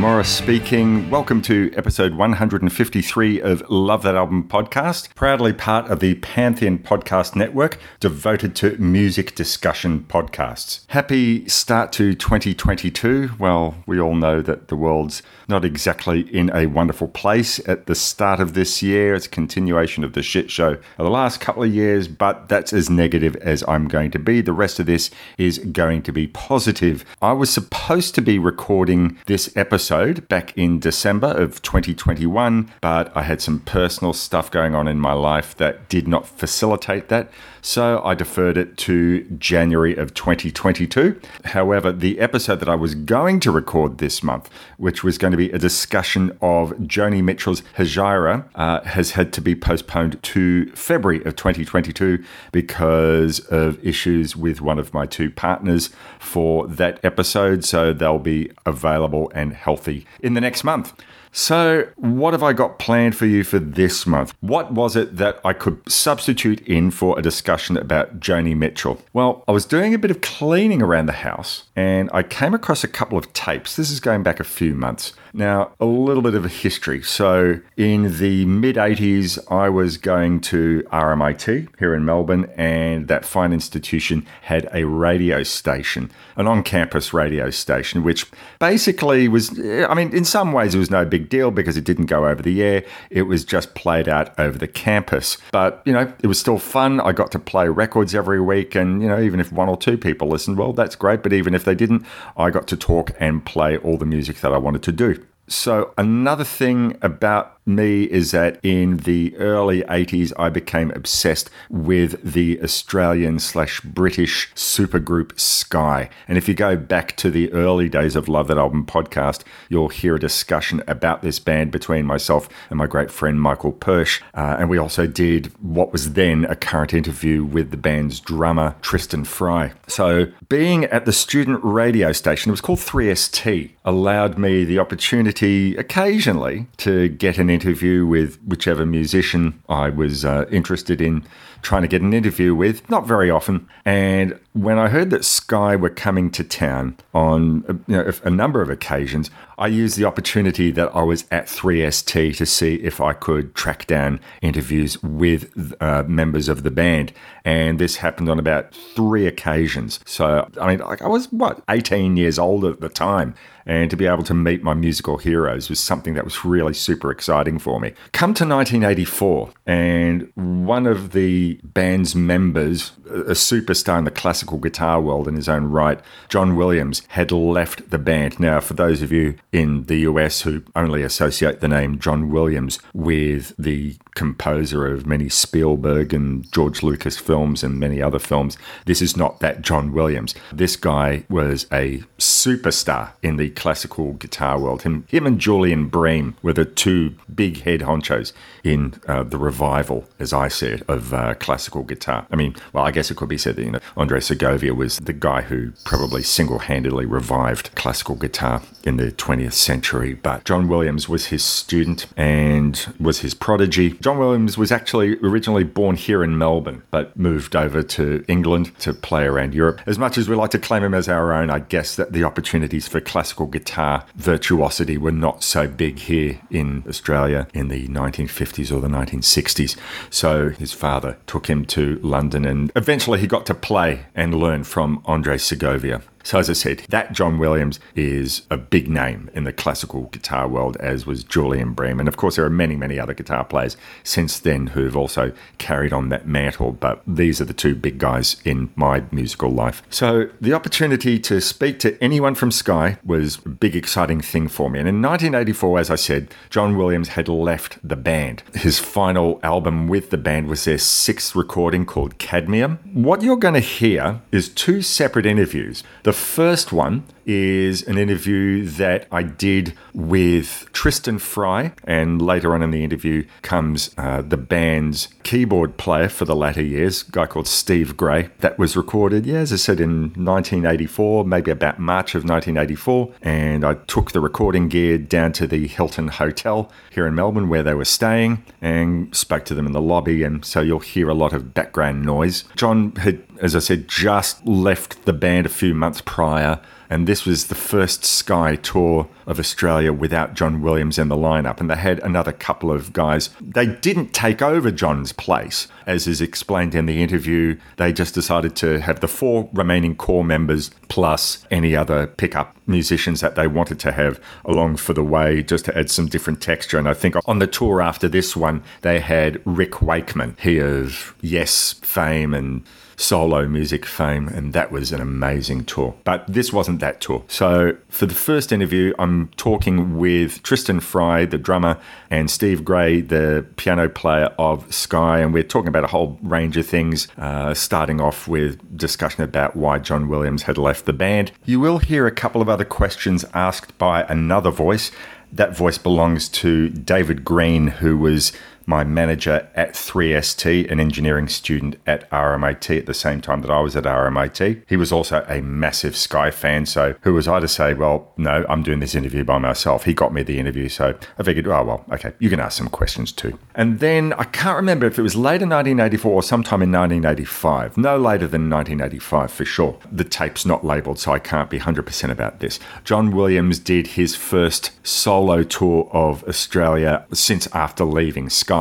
Morris speaking. Welcome to episode 153 of Love That Album podcast, proudly part of the Pantheon Podcast Network devoted to music discussion podcasts. Happy start to 2022. Well, we all know that the world's not exactly in a wonderful place at the start of this year. It's a continuation of the shit show of the last couple of years, but that's as negative as I'm going to be. The rest of this is going to be positive. I was supposed to be recording this episode back in December of 2021, but I had some personal stuff going on in my life that did not facilitate that. So I deferred it to January of 2022. However, the episode that I was going to record this month, which was going to be a discussion of Joni Mitchell's Hejira, uh, has had to be postponed to February of 2022 because of issues with one of my two partners for that episode. So they'll be available and healthy in the next month. So, what have I got planned for you for this month? What was it that I could substitute in for a discussion about Joni Mitchell? Well, I was doing a bit of cleaning around the house and I came across a couple of tapes. This is going back a few months. Now, a little bit of a history. So, in the mid 80s, I was going to RMIT here in Melbourne, and that fine institution had a radio station, an on campus radio station, which basically was, I mean, in some ways, it was no big deal because it didn't go over the air. It was just played out over the campus. But, you know, it was still fun. I got to play records every week, and, you know, even if one or two people listened, well, that's great. But even if they didn't, I got to talk and play all the music that I wanted to do. So, another thing about me is that in the early 80s, I became obsessed with the Australian slash British supergroup Sky. And if you go back to the early days of Love That Album podcast, you'll hear a discussion about this band between myself and my great friend Michael Persch. Uh, and we also did what was then a current interview with the band's drummer, Tristan Fry. So, being at the student radio station, it was called 3ST, allowed me the opportunity occasionally to get an interview with whichever musician I was uh, interested in trying to get an interview with, not very often. And when I heard that Sky were coming to town on you know, a number of occasions, I used the opportunity that I was at 3ST to see if I could track down interviews with uh, members of the band. And this happened on about three occasions. So, I mean, I was, what, 18 years old at the time. And to be able to meet my musical heroes was something that was really super exciting for me. Come to 1984, and one of the band's members, a superstar in the classical guitar world in his own right. John Williams had left the band. Now, for those of you in the US who only associate the name John Williams with the composer of many Spielberg and George Lucas films and many other films, this is not that John Williams. This guy was a superstar in the classical guitar world. Him, him and Julian Bream were the two big head honchos in uh, the revival, as I it, of uh, classical guitar. I mean, well, I guess it could be said that you know Andre Segovia was the guy who probably single-handedly revived classical guitar in the 20th century. But John Williams was his student and was his prodigy. John Williams was actually originally born here in Melbourne, but moved over to England to play around Europe. As much as we like to claim him as our own, I guess that the opportunities for classical guitar virtuosity were not so big here in Australia in the 1950s or the 1960s. So his father took him to London and eventually he got to play and learn from Andre Segovia. So, as I said, that John Williams is a big name in the classical guitar world, as was Julian Bream. And of course, there are many, many other guitar players since then who've also carried on that mantle, but these are the two big guys in my musical life. So, the opportunity to speak to anyone from Sky was a big, exciting thing for me. And in 1984, as I said, John Williams had left the band. His final album with the band was their sixth recording called Cadmium. What you're going to hear is two separate interviews. The first one is an interview that I did with Tristan Fry, and later on in the interview comes uh, the band's keyboard player for the latter years, guy called Steve Gray. That was recorded, yeah, as I said, in 1984, maybe about March of 1984, and I took the recording gear down to the Hilton Hotel here in Melbourne where they were staying and spoke to them in the lobby, and so you'll hear a lot of background noise. John had, as I said, just left the band a few months prior and this was the first Sky tour of Australia without John Williams in the lineup. And they had another couple of guys. They didn't take over John's place, as is explained in the interview. They just decided to have the four remaining core members plus any other pickup musicians that they wanted to have along for the way, just to add some different texture. And I think on the tour after this one, they had Rick Wakeman, he of Yes fame and solo music fame, and that was an amazing tour. But this wasn't that tour. So for the first interview, I'm talking with Tristan Fry, the drummer, and Steve Gray, the piano player of Sky, and we're talking about a whole range of things, uh, starting off with discussion about why John Williams had left the band. You will hear a couple of other questions asked by another voice. That voice belongs to David Green, who was my manager at 3ST, an engineering student at RMIT at the same time that I was at RMIT. He was also a massive Sky fan. So, who was I to say, well, no, I'm doing this interview by myself? He got me the interview. So, I figured, oh, well, okay, you can ask some questions too. And then I can't remember if it was later 1984 or sometime in 1985. No later than 1985 for sure. The tape's not labeled, so I can't be 100% about this. John Williams did his first solo tour of Australia since after leaving Sky.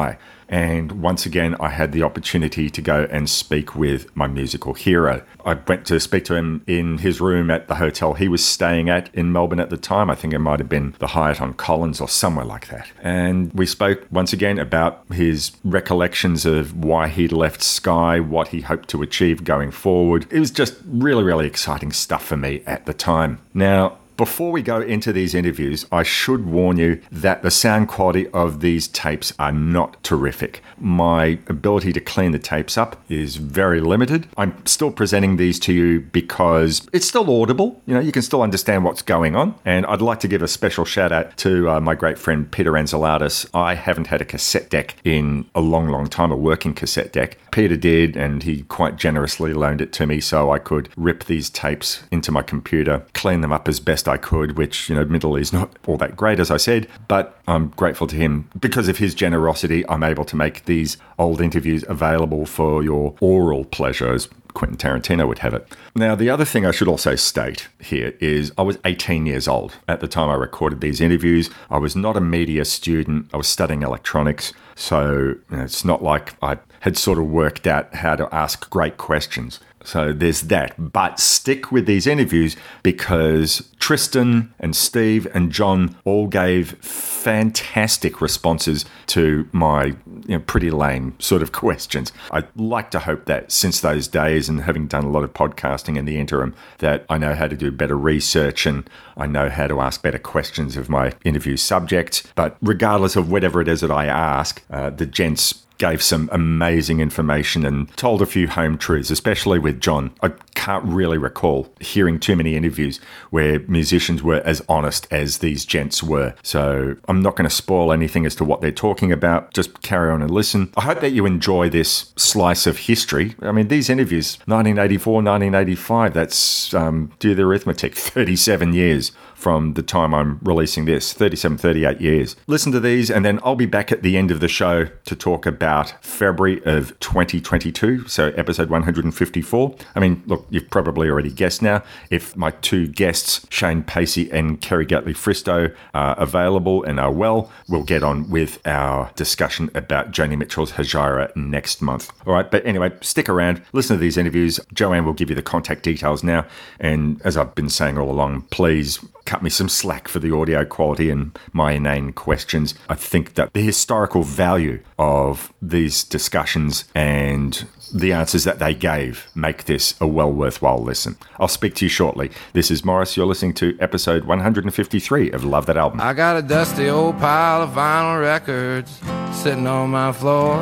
And once again, I had the opportunity to go and speak with my musical hero. I went to speak to him in his room at the hotel he was staying at in Melbourne at the time. I think it might have been the Hyatt on Collins or somewhere like that. And we spoke once again about his recollections of why he'd left Sky, what he hoped to achieve going forward. It was just really, really exciting stuff for me at the time. Now, before we go into these interviews, I should warn you that the sound quality of these tapes are not terrific. My ability to clean the tapes up is very limited. I'm still presenting these to you because it's still audible. You know, you can still understand what's going on. And I'd like to give a special shout out to uh, my great friend Peter Anzalatis. I haven't had a cassette deck in a long, long time, a working cassette deck. Peter did, and he quite generously loaned it to me so I could rip these tapes into my computer, clean them up as best I could, which, you know, admittedly is not all that great, as I said, but I'm grateful to him. Because of his generosity, I'm able to make these old interviews available for your oral pleasure, as Quentin Tarantino would have it. Now, the other thing I should also state here is I was 18 years old at the time I recorded these interviews. I was not a media student, I was studying electronics. So you know, it's not like I had sort of worked out how to ask great questions. So there's that. But stick with these interviews because Tristan and Steve and John all gave fantastic responses to my you know, pretty lame sort of questions. I'd like to hope that since those days and having done a lot of podcasting in the interim, that I know how to do better research and I know how to ask better questions of my interview subjects. But regardless of whatever it is that I ask, uh, the gents gave some amazing information and told a few home truths, especially with John. I can't really recall hearing too many interviews where musicians were as honest as these gents were. So I'm not going to spoil anything as to what they're talking about. Just carry on and listen. I hope that you enjoy this slice of history. I mean, these interviews, 1984, 1985, that's, um, do the arithmetic, 37 years from the time I'm releasing this 37, 38 years. Listen to these, and then I'll be back at the end of the show to talk about February of 2022, so episode 154. I mean, look, you've probably already guessed now. If my two guests, Shane Pacey and Kerry Gatley Fristow, are available and are well, we'll get on with our discussion about Joni Mitchell's Hejira next month. All right, but anyway, stick around, listen to these interviews. Joanne will give you the contact details now. And as I've been saying all along, please cut me some slack for the audio quality and my inane questions. I think that the historical value of these discussions and the answers that they gave make this a well worthwhile listen. I'll speak to you shortly. This is Morris. You're listening to episode 153 of Love That Album. I got a dusty old pile of vinyl records sitting on my floor.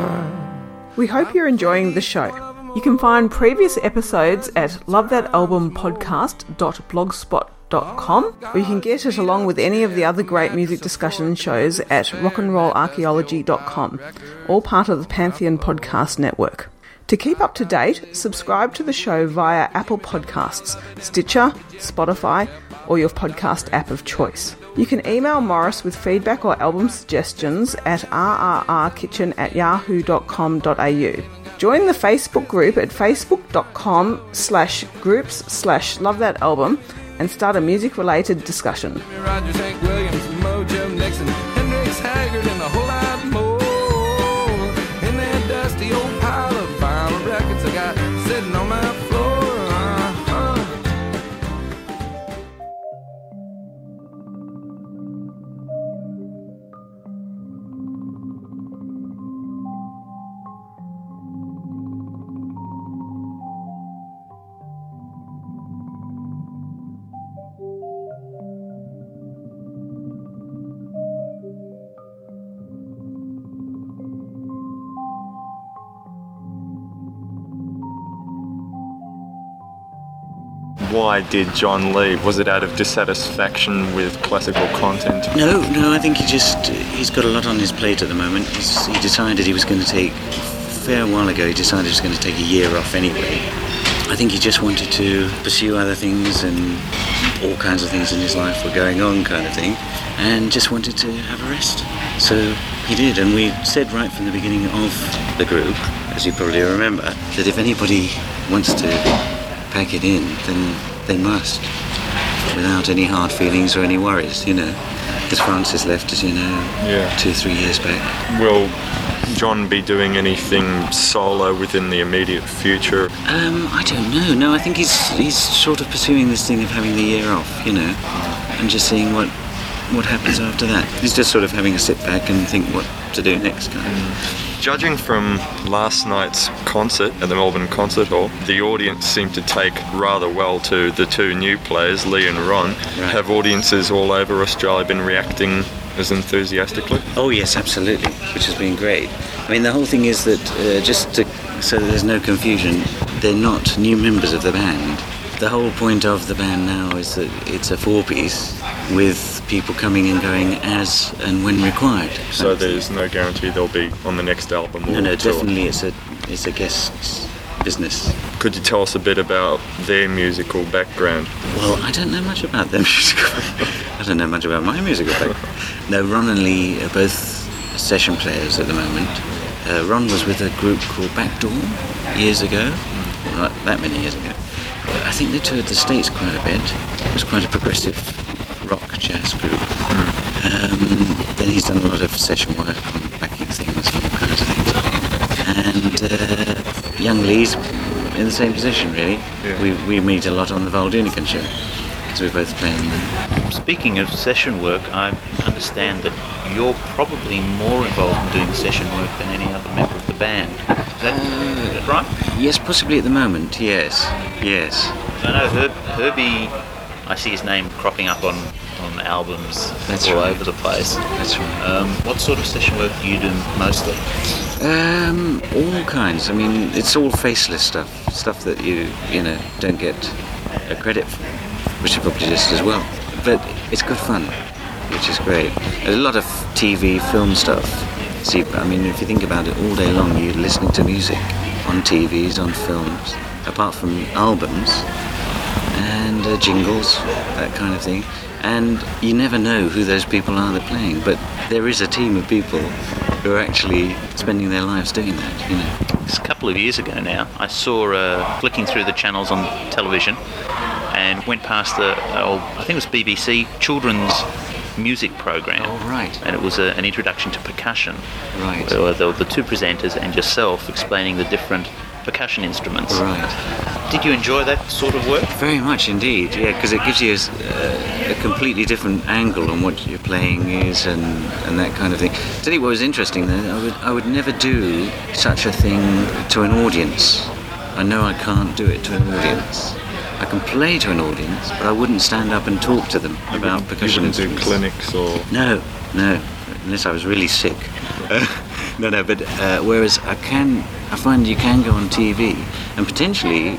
We hope you're enjoying the show. You can find previous episodes at lovethatalbumpodcast.blogspot.com, or you can get it along with any of the other great music discussion shows at rockandrollarchaeology.com, all part of the Pantheon Podcast Network. To keep up to date, subscribe to the show via Apple Podcasts, Stitcher, Spotify, or your podcast app of choice. You can email Morris with feedback or album suggestions at rrrkitchen at yahoo.com.au. Join the Facebook group at facebook.com slash groups slash love that album and start a music related discussion. Why did John leave? Was it out of dissatisfaction with classical content? No, no, I think he just he's got a lot on his plate at the moment. He's, he decided he was going to take a fair while ago. He decided he was going to take a year off anyway. I think he just wanted to pursue other things and all kinds of things in his life were going on, kind of thing, and just wanted to have a rest. So he did, and we said right from the beginning of the group, as you probably remember, that if anybody wants to pack it in, then they must, without any hard feelings or any worries, you know. Because Francis left, as you know, Yeah. two, three years back. Will John be doing anything solo within the immediate future? Um, I don't know. No, I think he's he's sort of pursuing this thing of having the year off, you know, and just seeing what what happens after that. He's just sort of having a sit back and think what to do next, kind of. Judging from last night's concert at the Melbourne Concert Hall, the audience seemed to take rather well to the two new players, Lee and Ron. Have audiences all over Australia been reacting as enthusiastically? Oh yes, absolutely, which has been great. I mean, the whole thing is that uh, just to, so that there's no confusion, they're not new members of the band. The whole point of the band now is that it's a four-piece with people coming and going as and when required. So there's no guarantee they'll be on the next album or no, no, tour. definitely it's a it's a guest business. Could you tell us a bit about their musical background? Well, I don't know much about their musical. I don't know much about my musical background. No, Ron and Lee are both session players at the moment. Uh, Ron was with a group called Back Door years ago, not that many years ago. I think they toured the States quite a bit. It was quite a progressive rock jazz group. Um, then he's done a lot of session work on backing things and all kinds of things. And uh, Young Lee's in the same position, really. Yeah. We, we meet a lot on the Val Doonican show because we both play in Speaking of session work, I understand that you're probably more involved in doing session work than any other member of the band. Is that, is that right? Yes, possibly at the moment. Yes, yes. I know Herb, Herbie, I see his name cropping up on, on albums That's all right. over the place. That's right. Um, what sort of session work do you do mostly? Um, all kinds. I mean, it's all faceless stuff, stuff that you you know don't get a credit which you probably just as well. But it's good fun, which is great. There's A lot of TV, film stuff. See, I mean, if you think about it, all day long you're listening to music on TVs, on films, apart from albums and uh, jingles, that kind of thing. And you never know who those people are that are playing, but there is a team of people who are actually spending their lives doing that, you know. It's a couple of years ago now. I saw uh, flicking through the channels on television and went past the old, I think it was BBC children's music program. Oh, right. And it was a, an introduction to percussion. Right. There were the, the two presenters and yourself explaining the different percussion instruments. Right. Did you enjoy that sort of work? Very much indeed, yeah, because it gives you a, s- uh, a completely different angle on what your playing is and, and that kind of thing. Tell you what was interesting though, I would, I would never do such a thing to an audience. I know I can't do it to an audience. I can play to an audience, but I wouldn't stand up and talk to them about percussion You wouldn't do clinics or No, no, unless I was really sick. no, no, but uh, whereas I can, I find you can go on TV and potentially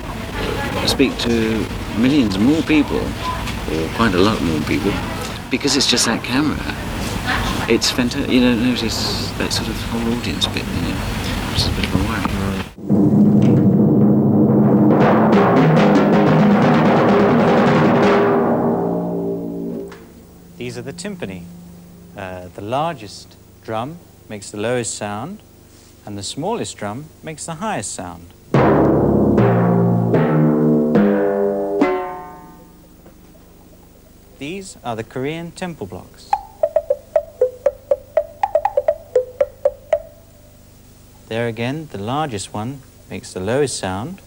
speak to millions more people, or quite a lot more people, because it's just that camera. It's fantastic. You don't notice that sort of whole audience bit, you know, which is a bit of a worry. These are the timpani. Uh, the largest drum makes the lowest sound, and the smallest drum makes the highest sound. These are the Korean temple blocks. There again, the largest one makes the lowest sound,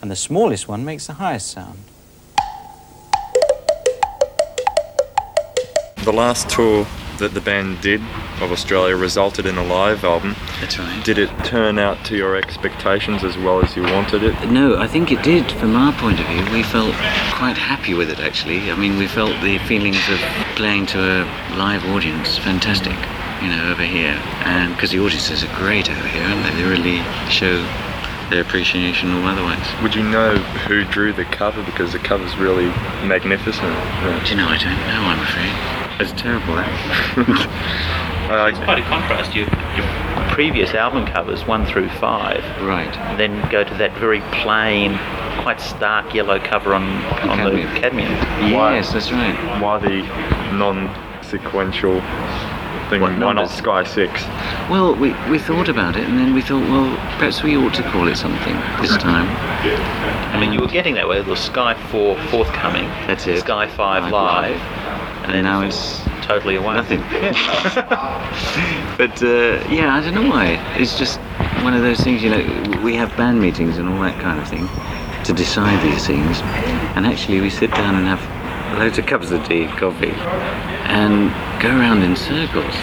and the smallest one makes the highest sound. the last tour that the band did of Australia resulted in a live album. That's right. Did it turn out to your expectations as well as you wanted it? No, I think it did. From our point of view, we felt quite happy with it. Actually, I mean, we felt the feelings of playing to a live audience fantastic. You know, over here, and because the audiences are great over here, aren't they? They really show their appreciation or otherwise. Would you know who drew the cover because the cover's really magnificent? Yeah. Do you know? I don't know. I'm afraid. It's terrible. That. Uh, It's quite a contrast. Your, your previous album covers, one through five, right. then go to that very plain, quite stark yellow cover on, on the Cadmium. cadmium. Yes, that's right. why the non-sequential thing? What why not? Sky Six? Well, we, we thought about it, and then we thought, well, perhaps we ought to call it something this time. I mean, you were getting that way. There was Sky 4 forthcoming, That's it. Sky 5 Live, live, and then now it's totally away. Nothing. but uh, yeah, I don't know why. It's just one of those things, you know. We have band meetings and all that kind of thing to decide these things, and actually we sit down and have loads of cups of tea, coffee, and go around in circles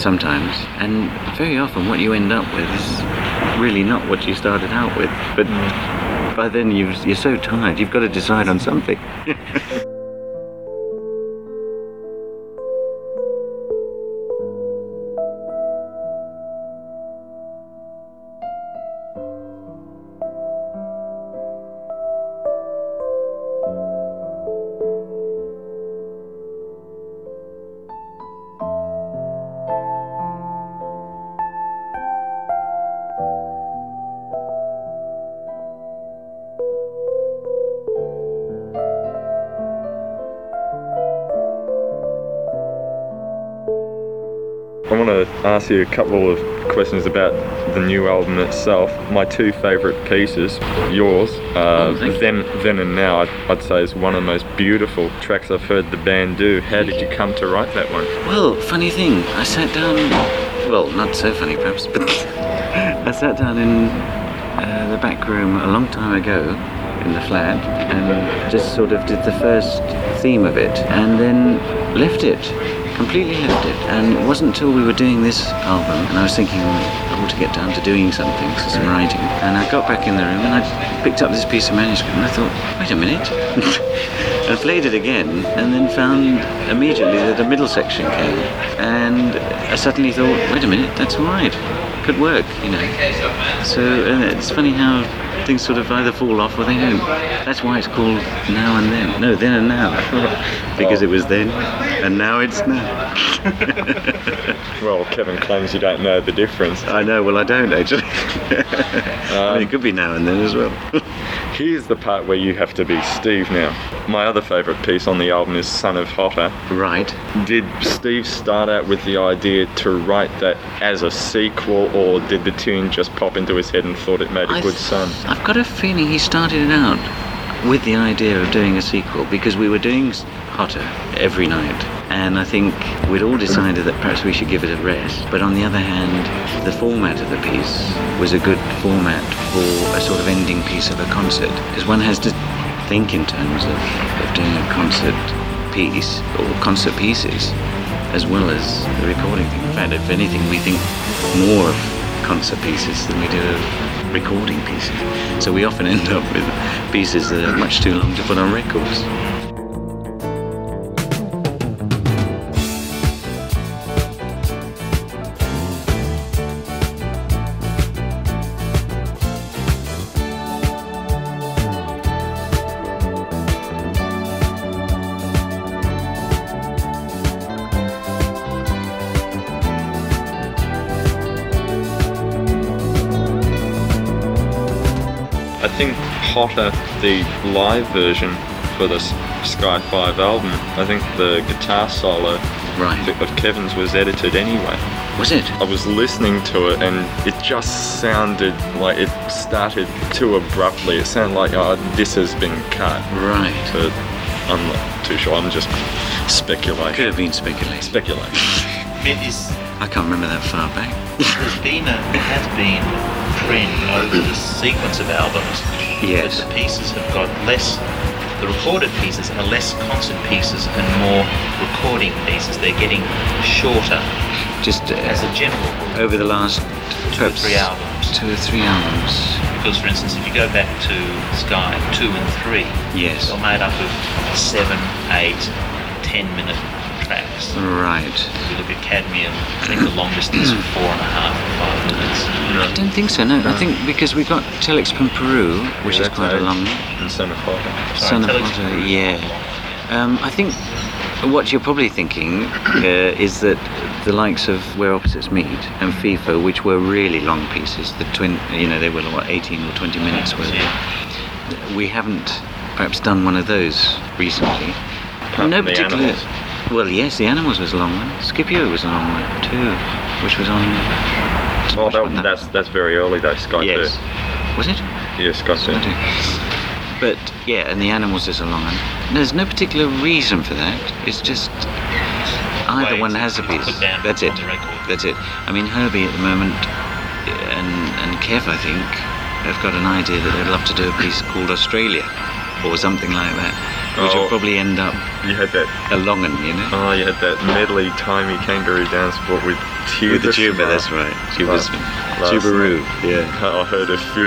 sometimes. And very often, what you end up with is really not what you started out with. But by then, you're so tired, you've got to decide on something. ask you a couple of questions about the new album itself. My two favourite pieces, yours, uh, Oh, thank you. then, then and now, I'd, I'd say is one of the most beautiful tracks I've heard the band do. How did you come to write that one? Well, funny thing, I sat down. Well, not so funny perhaps, but I sat down in uh, the back room a long time ago in the flat and just sort of did the first theme of it and then left it. Completely left it. And it wasn't until we were doing this album and I was thinking I want to get down to doing something, so some writing. And I got back in the room and I picked up this piece of manuscript and I thought, wait a minute. and played it again and then found immediately that the middle section came. And I suddenly thought, wait a minute, that's all right. Could work, you know. So uh, it's funny how things sort of either fall off or they don't. That's why it's called Now and Then. No, Then and Now. because it was then and now it's now. Well, Kevin claims you don't know the difference. I know, well, I don't actually. Um, I mean, it could be now and then as well. Here's the part where you have to be Steve now. My other favourite piece on the album is Son of Hotter. right. Did Steve start out with the idea to write that as a sequel, or did the tune just pop into his head and thought it made a I good son? I've got a feeling he started it out with the idea of doing a sequel because we were doing Hotter every night. And I think we'd all decided that perhaps we should give it a rest. But on the other hand, the format of the piece was a good format for a sort of ending piece of a concert. Because one has to think in terms of, of doing a concert piece or concert pieces as well as the recording thing. In fact, if anything, we think more of concert pieces than we do of recording pieces. So we often end up with pieces that are much too long to put on records. Hotter, the live version for the S- Sky 5 album, I think the guitar solo Right. of Kevin's was edited anyway. Was it? I was listening to it and it just sounded like it started too abruptly. It sounded like, oh, this has been cut. Right. But I'm not too sure. I'm just speculating. Could have been speculating. Speculating. It is I can't remember that far back. there's been a there has been a trend over the sequence of albums Yes. the pieces have got less the recorded pieces are less concert pieces and more recording pieces. They're getting shorter Just uh, as a general rule. over the last Two or three albums. Two or three albums. Because for instance if you go back to Sky two and three, Yes. they're made up of seven, eight, ten minute tracks. Right. If you look at Cadmium, I think the longest is four and a half or five minutes. I don't think so. No, I think because we've got Telex from Peru, which is quite a long And Son of Hotter. Son of Telex yeah. Um, I think what you're probably thinking uh, is that the likes of Where Opposites Meet and FIFA, which were really long pieces, the twin, you know, they were what 18 or 20 minutes worth. We haven't perhaps done one of those recently. Apart no from particular. Animals. Well, yes, the Animals was a long one. Scipio was a long one too, which was on. Oh, well, which one that, that's that's very early though, Sky yes. 2. Was it? Yes, Sky 2. But yeah, and the animals is a long one. There's no particular reason for that. It's just either Way one has a piece. That's it. on the record. That's it. I mean, Herbie at the moment and and Kev, I think, have got an idea that they'd love to do a piece called Australia or something like that, which Oh. will probably end up You had that. a long one, you know. Oh, you had that medley timey kangaroo dance, what with tuba. With the tuba, that's right. Tuba's Tubaroo, yeah. I heard a few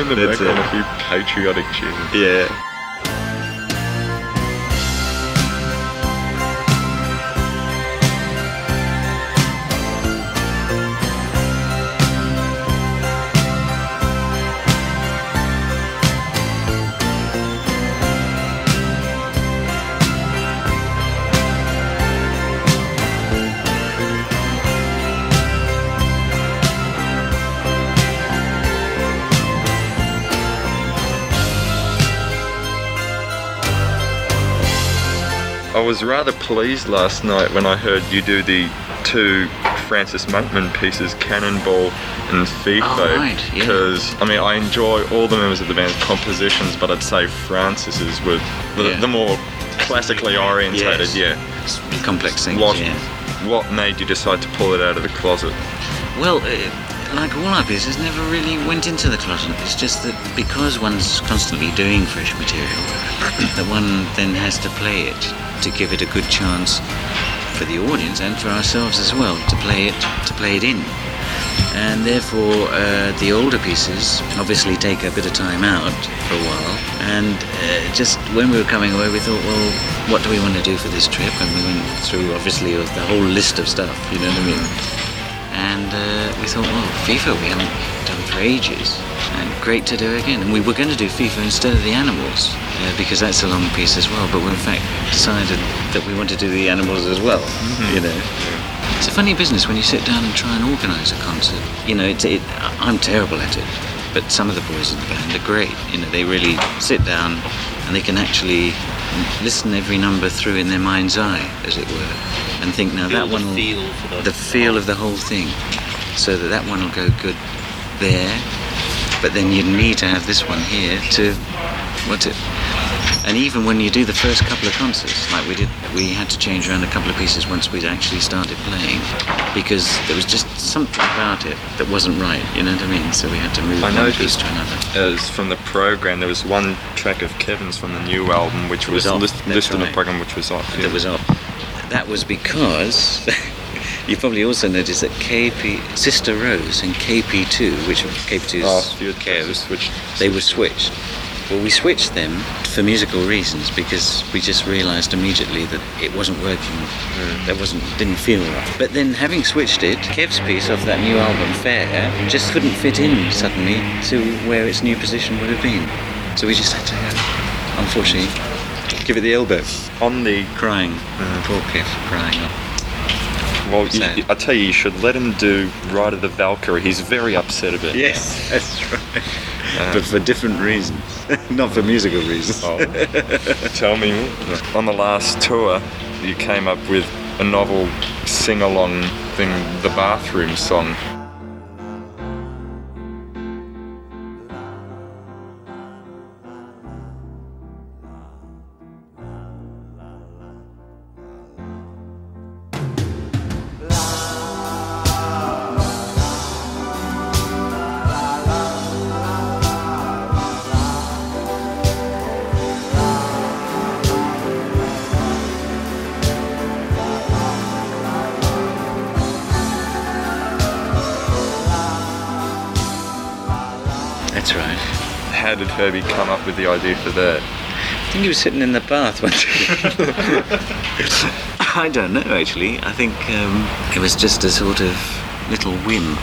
in the That's background, it. a few patriotic tunes. Yeah. Was rather pleased last night when I heard you do the two Francis Monkman pieces, Cannonball and FIFA. Oh, right, yeah. Because, I mean, I enjoy all the members of the band's compositions, but I'd say Francis's were the, Yeah. the more classically orientated, Yes. yeah. Complex things, What, yeah. what made you decide to pull it out of the closet? Well, uh, like all our pieces, never really went into the closet. It's just that because one's constantly doing fresh material, that one then has to play it to give it a good chance for the audience and for ourselves as well to play it to play it in. And therefore, uh, the older pieces obviously take a bit of time out for a while. And uh, just when we were coming away, we thought, well, what do we want to do for this trip? And we went through obviously the whole list of stuff. You know what I mean? And uh, we thought, well, FIFA we haven't done for ages, and great to do again. And we were going to do FIFA instead of the animals uh, because that's a long piece as well. But we in fact decided that we wanted to do the animals as well. You know, it's a funny business when you sit down and try and organise a concert. You know, it's, it, I'm terrible at it, but some of the boys in the band are great. You know, they really sit down and they can actually listen every number through in their mind's eye, as it were, and think now Feel that one will- feel the- the feel of the whole thing, so that that one will go good there, but then you'd need to have this one here to what it. And even when you do the first couple of concerts, like we did, we had to change around a couple of pieces once we'd actually started playing, because there was just something about it that wasn't right. You know what I mean? So we had to move I one piece to another. as from the program there was one track of Kevin's from the new album which was, was off, list, listed in the program which was off. that was up. That was because you probably also noticed that KP Sister Rose and KP2, which KP2 Oh, is few Kev, switched. they were switched. Well, we switched them for musical reasons because we just realised immediately that it wasn't working. That wasn't didn't feel right. But then, having switched it, Kev's piece of that new album, Fair, just couldn't fit in suddenly to where its new position would have been. So we just had to, uh, unfortunately, give it the elbow. On the Crying, poor Kev, crying. Well, you, I tell you, you should let him do Ride of the Valkyrie. He's very upset about it. Yes, that's right. Uh, but for different reasons, not for musical reasons. Oh. Tell me, on the last tour, you came up with a novel sing-along thing, the bathroom song. With the idea for that? I think he was sitting in the bath one day. I don't know actually. I think um, it was just a sort of little whim,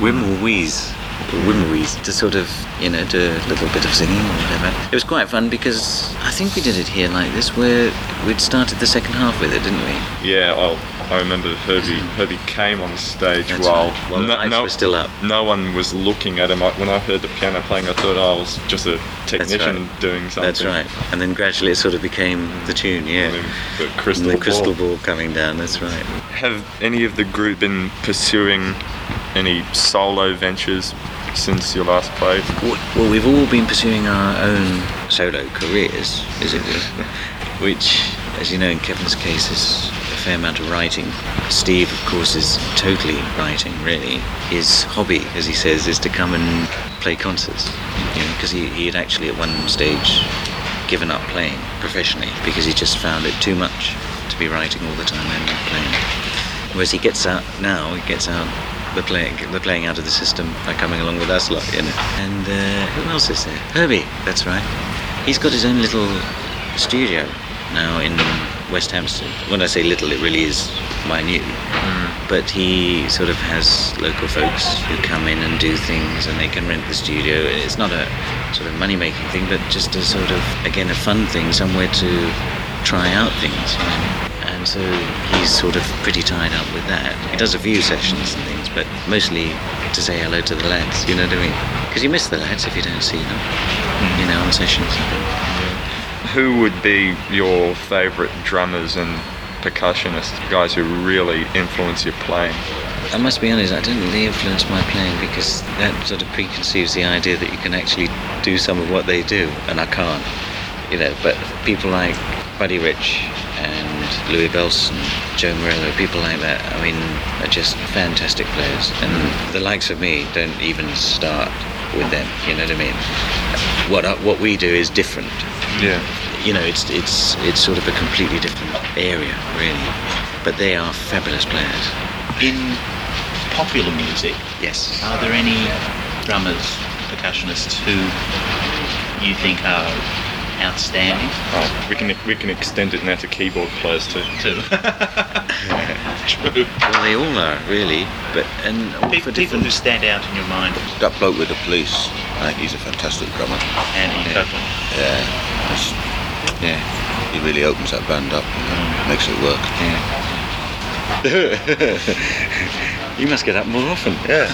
whim or wheeze, or whim or wheeze, to sort of you know do a little bit of singing or whatever. It was quite fun because I think we did it here like this, where we'd started the second half with it, didn't we? Yeah, well, I remember Herbie. Herbie came on stage That's while right. While were still up. No one was looking at him. I- When I heard the piano playing, I thought oh, I was just a technician right. doing something. That's right. And then gradually it sort of became the tune, yeah. And the crystal And the crystal ball. ball coming down. That's right. Have any of the group been pursuing any solo ventures since your last play? Well, we've all been pursuing our own solo careers, as it which, as you know, in Kevin's case, is fair amount of writing. Steve, of course, is totally writing, really. His hobby, as he says, is to come and play concerts, you know, because he, he had actually at one stage given up playing professionally because he just found it too much to be writing all the time and playing. Whereas he gets out now, he gets out. We're playing, we're playing out of the system by coming along with us, a lot, you know. And uh, who else is there? Herbie, that's right. He's got his own little studio now in West Hampstead. When I say little, it really is minute. Hmm. But he sort of has local folks who come in and do things, and they can rent the studio. It's not a sort of money-making thing, but just a sort of again a fun thing, somewhere to try out things. You know? And so he's sort of pretty tied up with that. He does a few sessions and things, but mostly to say hello to the lads. You know what I mean? Because you miss the lads if you don't see them. You hmm. know, on sessions. Who would be your favourite drummers and percussionists, guys who really influence your playing? I must be honest, I don't really influence my playing because that sort of preconceives the idea that you can actually do some of what they do, and I can't. You know, but people like Buddy Rich and Louie Bellson, Joe Morello, people like that. I mean, are just fantastic players, and the likes of me don't even start with them. You know what I mean? What what we do is different. Yeah. You know, it's it's it's sort of a completely different area, really. But they are fabulous players. In popular music, Yes. are there any drummers, percussionists who you think are outstanding? Oh, we can we can extend it now to keyboard players too. Too. True. Well, they all are really, but and all Pe- for People who stand out in your mind. That bloke with the police, I think he's a fantastic drummer. Andy Yeah. Copeland. Yeah, that's- yeah, he really opens that band up, and uh, mm. makes it work. you must get up more often. Yeah.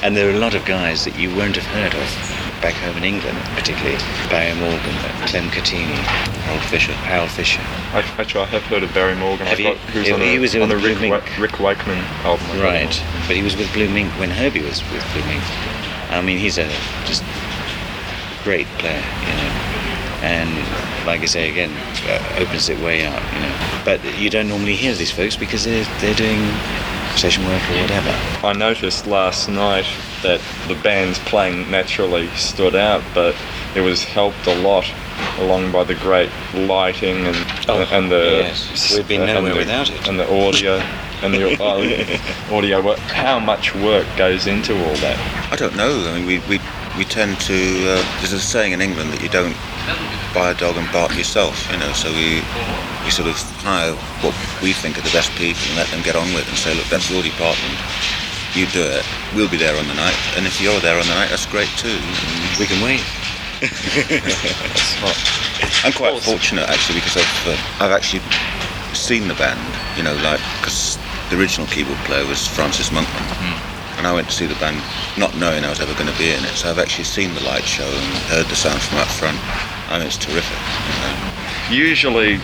and there are a lot of guys that you won't have heard of back home in England, particularly Barry Morgan, Clem Cattini, Harold Fisher, Harold Fisher. I, actually, I have heard of Barry Morgan. Have I you? thought He was He- on, he the, was on in the Rick, Mink. Wa- Rick Wakeman album. Right, but he was with Blue Mink when Herbie was with Blue Mink. I mean, he's a just great player, you know. And like I say again, uh, opens it way up, you know. But you don't normally hear these folks because they're they're doing session work or whatever. I noticed last night that the bands playing naturally stood out, but it was helped a lot along by the great lighting and Oh, and the yes. we've been and nowhere the- without it. and the audio and the uh, audio work. How much work goes into all that? I don't know. I mean, we, we, we tend to. Uh, there's a saying in England that you don't buy a dog and bark yourself, you know, so we, we sort of hire what we think are the best people and let them get on with it and say, look, that's your department. You do it. We'll be there on the night. And if you're there on the night, that's great too. We can wait. I'm quite fortunate actually because I've uh, I've actually seen the band. You know, like because the original keyboard player was Francis Monkman, and I went to see the band not knowing I was ever going to be in it. So I've actually seen the light show and heard the sound from up front. and it's terrific. You know. Usually,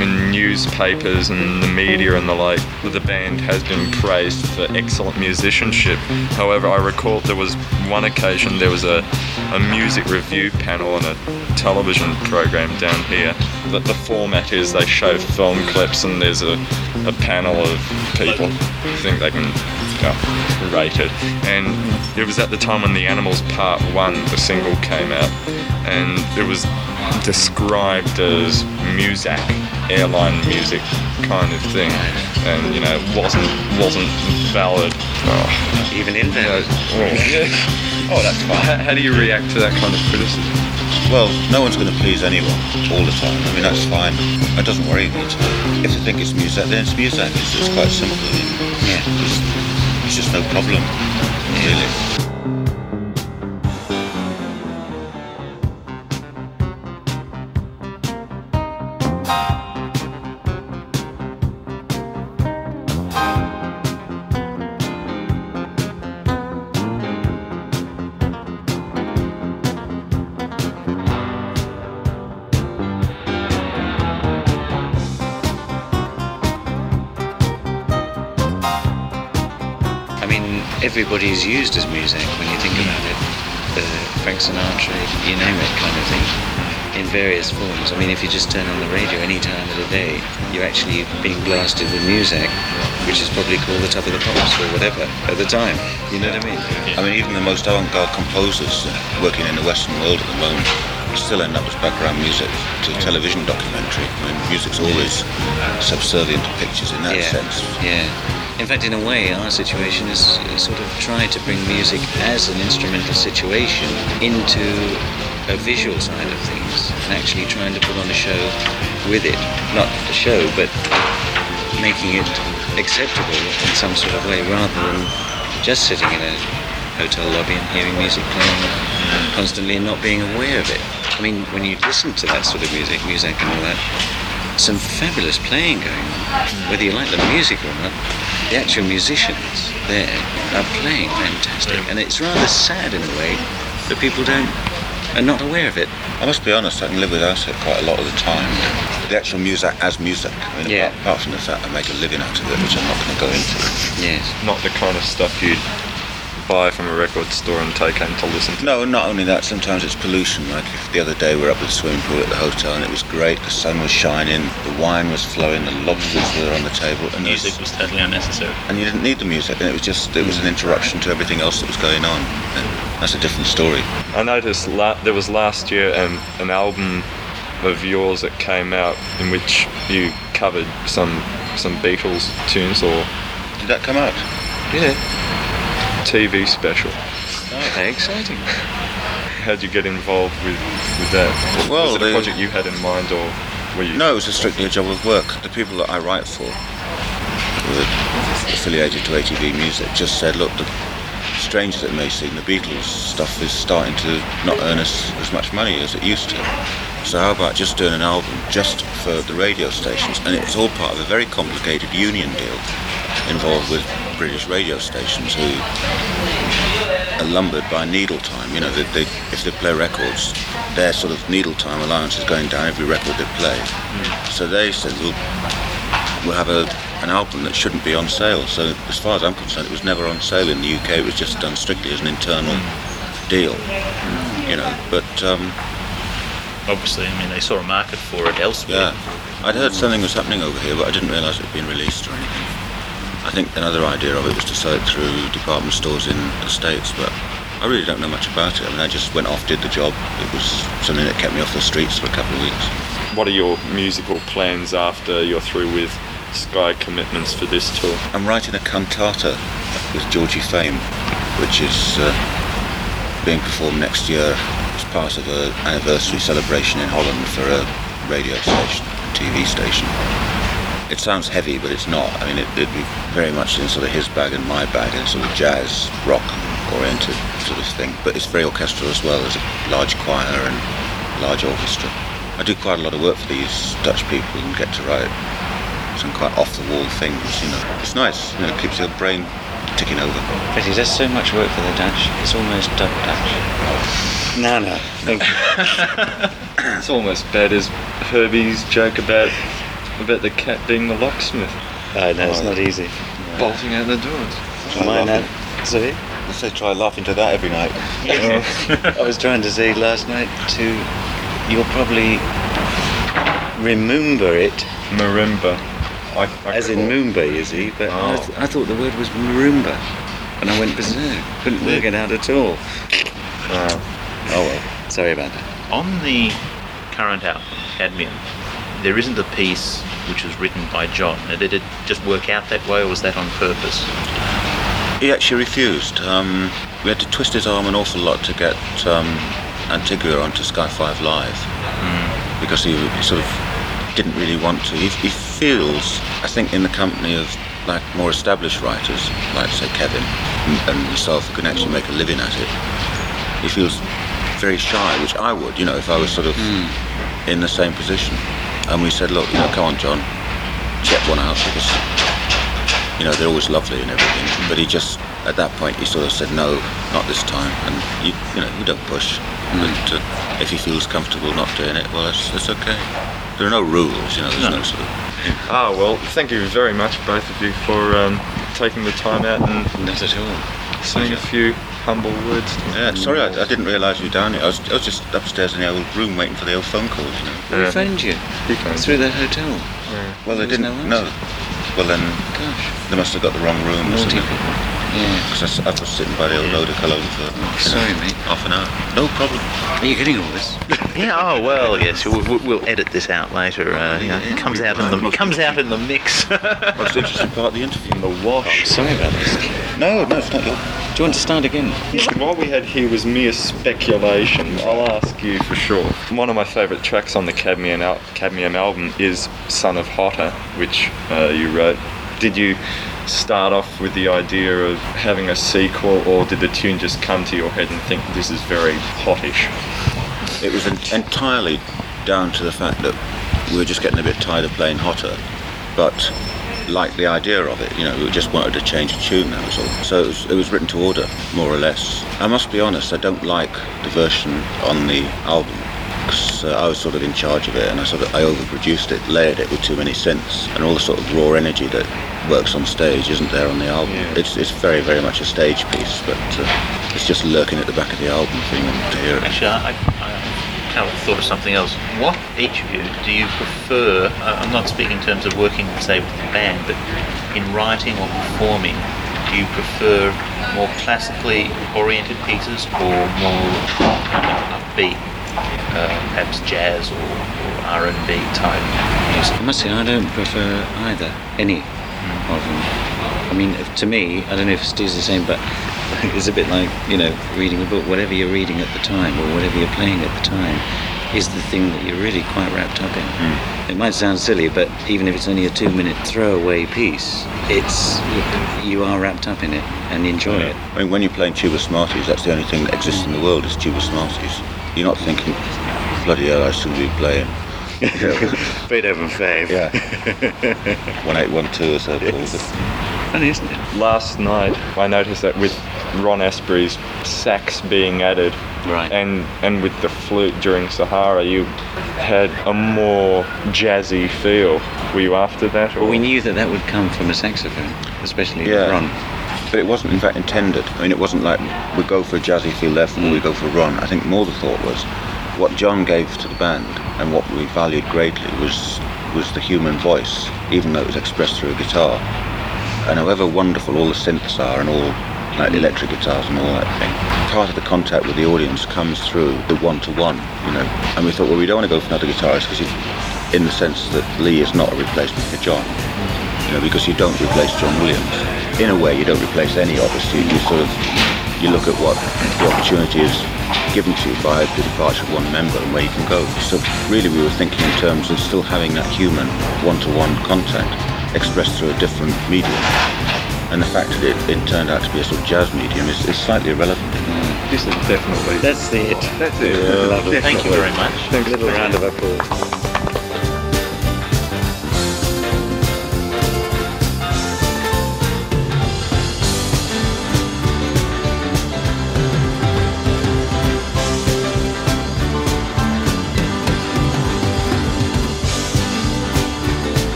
in newspapers and the media and the like, the band has been praised for excellent musicianship. However, I recall there was one occasion there was a, a music review panel on a television program down here. That the format is they show film clips and there's a, a panel of people who think they can yeah, rate it. And it was at the time when The Animals Part 1, the single, came out, and it was described as Muzak, airline music kind of thing. And, you know, wasn't wasn't valid. Oh, Even in invalid. well. Oh, oh, that's How, fine. how do you react to that kind of criticism? Well, no one's going to please anyone all the time. I mean, that's fine. It doesn't worry me. If they think it's music, then it's music. It's, it's quite simple. Yeah. It's, it's just no problem, really. Mean, everybody is used as music when you think hmm. about it. Frank Sinatra, you name it, kind of thing, in various forms. I mean, if you just turn on the radio any time of the day, you're actually being blasted with music, which is probably called the top of the pops or whatever at the time. You know what I mean? I mean, even the most avant-garde composers working in the Western world at the moment still end up as background music to a television documentary. I mean, music's always subservient to pictures in that yeah. sense. Yeah. In fact, in a way, our situation is sort of trying to bring music as an instrumental situation into a visual side of things and actually trying to put on a show with it. Not a show, but making it acceptable in some sort of way rather than just sitting in a hotel lobby and hearing music playing constantly and not being aware of it. I mean, when you listen to that sort of music, music and all that, some fabulous playing going on. Whether you like the music or not, the actual musicians there are playing fantastic. And it's rather sad in a way that people don't are not aware of it. I must be honest, I can live without it quite a lot of the time. The actual music as music. I mean, Yeah. apart, apart from the fact I make a living out of it, which I'm not going to go into. Yes. Not the kind of stuff you'd buy from a record store and take home to listen to. No, not only that, sometimes it's pollution. Like the other day, we were up at the swimming pool at the hotel and it was great. The sun was shining, the wine was flowing, the lobsters were on the table. And there was- Music was totally unnecessary. and you didn't need the music, and it was just it was an interruption to everything else that was going on. And that's a different story. I noticed la- there was last year um, an album of yours that came out in which you covered some some Beatles tunes or Did that come out? yeah TV special. Okay, oh, exciting. How'd you get involved with, with that? Well, was it a the- project you had in mind or were you? No, it was strictly a job of work. The people that I write for, affiliated to ATV Music, just said, look, the, strange as it may seem, the Beatles stuff is starting to not earn us as much money as it used to. So how about just doing an album just for the radio stations? And it's all part of a very complicated union deal involved with British radio stations who are lumbered by needle time. You know, they, they, if they play records, their sort of needle time allowance is going down every record they play. So they said, we'll, we'll have a, an album that shouldn't be on sale. So as far as I'm concerned, it was never on sale in the UK. It was just done strictly as an internal deal. You know, but um, Obviously, I mean, they saw a market for it elsewhere. yeah, I'd heard something was happening over here, but I didn't realise it had been released or anything. I think another idea of it was to sell it through department stores in the States, but I really don't know much about it. I mean, I just went off, did the job. It was something that kept me off the streets for a couple of weeks. What are your musical plans after you're through with Sky commitments for this tour? I'm writing a cantata with Georgie Fame, which is uh, being performed next year as part of an anniversary celebration in Holland for a radio station, TV station. It sounds heavy, but it's not. I mean, it, it'd be very much in sort of his bag and my bag, and sort of jazz, rock oriented sort of thing. But it's very orchestral as well. There's a large choir and large orchestra. I do quite a lot of work for these Dutch people and get to write some quite off the wall things, you know. It's nice, you know, it keeps your brain ticking over. But he does so much work for the Dutch, it's almost double Dutch. No, no, thank you. It's almost bad as Herbie's joke about about the cat being the locksmith, Oh, no, it's not easy. bolting out the doors. Mine, uh, sorry? I say try laughing to that every night. I was trying to say last night to, you'll probably remember it Marimba. I, I as in call- Moomba, you see, but I, Oh. th- I thought the word was Maroomba. And I went berserk. Couldn't work it out at all. Oh. Oh well, sorry about that. On the current album, Cadmium, there isn't a piece which was written by John. Now, Did it just work out that way, or was that on purpose? He actually refused. Um, we had to twist his arm an awful lot to get um, Antigua onto Sky 5 Live because he, he sort of didn't really want to. He, he feels, I think, in the company of like more established writers, like say Kevin and, and myself, who can actually make a living at it. He feels very shy, which I would, you know, if I was sort of in the same position. And we said, look, you know, come on, John, check one out because you know, they're always lovely and everything. But he just, at that point, he sort of said, no, not this time. And, you, you know, you don't push. But uh, if he feels comfortable not doing it, well, it's, it's okay. There are no rules, you know, there's no, sort of... Ah, well, thank you very much, both of you, for um, taking the time out and Not at all. saying a few humble words. Yeah, sorry, I, I didn't realise you were down here. I was, I was just upstairs in the old room waiting for the old phone calls, you know. We Yeah. phoned you He phoned through the hotel. Well, they There was didn't no know. Well, then Gosh, they must have got the wrong room or naughty something. people. Yeah. Because I, was sitting by the old Oda Cologne for you know, Sorry, mate. half an hour. No problem. Are you getting all this? Yeah. Oh well, yes. We'll, we'll- we'll edit this out later. Uh, know, it comes out in the comes out in the mix. Most interesting part of the interview. The wash. Sorry about this. No, no, it's not your... Do you want to start again? What we had here was mere speculation. I'll ask you for sure. One of my favourite tracks on the Cadmium, al- Cadmium album is Son of Hotta, which uh, you wrote. Did you start off with the idea of having a sequel, or did the tune just come to your head and think this is very hotish? It was en- entirely down to the fact that we were just getting a bit tired of playing Hotta, but liked the idea of it. You know, we just wanted to change the tune. That was all. So it was, it was written to order, more or less. I must be honest. I don't like the version on the album. 'Cause, uh, I was sort of in charge of it, and I sort of I overproduced it, layered it with too many synths, and all the sort of raw energy that works on stage isn't there on the album. It's it's very very much a stage piece, but uh, it's just lurking at the back of the album for anyone to hear it. Actually, I, I, I kind of thought of something else. What each of you do you prefer? I'm not speaking in terms of working, say, with the band, but in writing or performing, do you prefer more classically oriented pieces or more upbeat, uh, perhaps jazz or, or R&B type music? I must say, I don't prefer either, any of them. I mean, to me, I don't know if Steve's the same, but it's a bit like, you know, reading a book. Whatever you're reading at the time or whatever you're playing at the time is the thing that you're really quite wrapped up in. It might sound silly, but even if it's only a two minute throwaway piece, it's you are wrapped up in it and enjoy it. I mean, when you're playing tuba smarties, that's the only thing that exists in the world is tuba smarties. You're not thinking, bloody hell, I should be playing. Beethoven fave. Yeah. 1812 or so. Funny, isn't it? Last night, I noticed that with Ron Aspery's sax being added, Right. and and with the flute during Sahara, you had a more jazzy feel. Were you after that? Or? Well, we knew that that would come from a saxophone, especially Yeah. Ron. But it wasn't, in fact, intended. I mean, it wasn't like we go for a jazzy feel, therefore we go for Ron. I think more the thought was what John gave to the band and what we valued greatly was was the human voice, even though it was expressed through a guitar. And however wonderful all the synths are and all like the electric guitars and all that thing, part of the contact with the audience comes through the one-to-one, you know. And we thought, well, we don't want to go for another guitarist because, in the sense that Lee is not a replacement for John you know, because you don't replace John Williams. In a way, you don't replace any of us. You, you sort of you look at what the opportunity is given to you by the departure of one member and where you can go. So really, we were thinking in terms of still having that human one-to-one contact expressed through a different medium. And the fact that it, it turned out to be a sort of jazz medium is, is slightly irrelevant. This is definitely. That's it. That's it. Lovely. Thank you very much. Thanks. Little round of applause.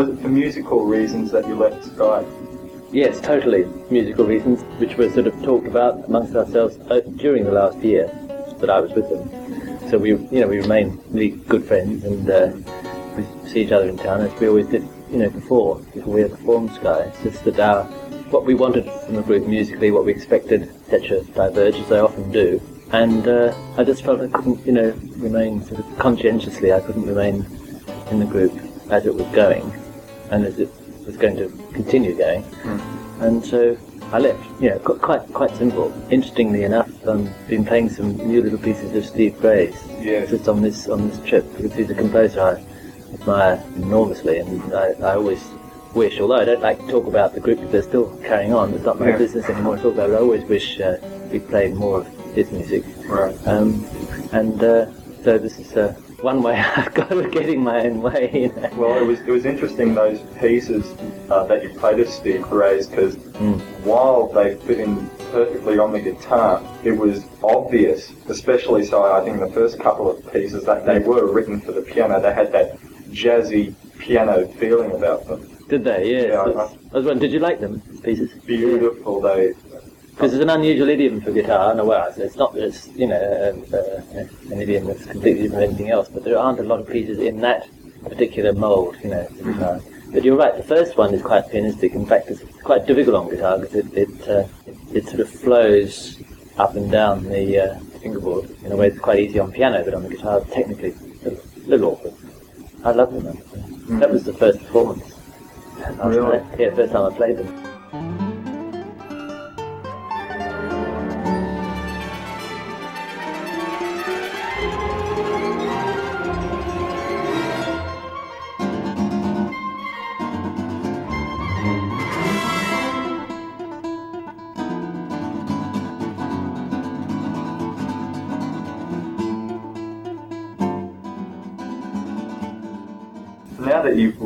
Was it for musical reasons that you left Sky? Yes, totally. Musical reasons, which were sort of talked about amongst ourselves uh, during the last year that I was with them. So we, you know, we remain really good friends, and uh, we see each other in town as we always did, you know, before before we had formed Sky. It's just that our what we wanted from the group musically, what we expected, etc., diverged as they often do. And uh, I just felt I couldn't, you know, remain sort of conscientiously. I couldn't remain in the group as it was going, and as it was going to continue going. And so I left. You know, quite quite simple. Interestingly enough, I've been playing some new little pieces of Steve Gray's Yes. just on this on this trip because he's a composer I admire enormously, and I, I always wish, although I don't like to talk about the group they're still carrying on. It's not my Yeah. business anymore to talk about. it. I always wish uh, we played more of his music. Right. Um, and uh, so this is uh, one way I've got of getting my own way. You know. Well, it was it was interesting those pieces uh, that you played of Steve Gray's because while they fit in perfectly on the guitar, it was obvious, especially so. I think the first couple of pieces that they were written for the piano. They had that jazzy piano feeling about them. Did they? Yes. Yeah, I- I was wondering, did you like them pieces? Beautiful. They Because it's an unusual idiom for guitar. No, well, it's- it's not this, you know, uh, uh, an idiom that's completely different from anything else. But there aren't a lot of pieces in that particular mould, you know, guitar. But you're right. The first one is quite pianistic. In fact, it's quite difficult on guitar because it it, uh, it it sort of flows up and down the uh, fingerboard. In a way, it's quite easy on piano, but on the guitar, technically, a little awkward. I love them. though. That was the first performance. I Really? Yeah, first time I played them.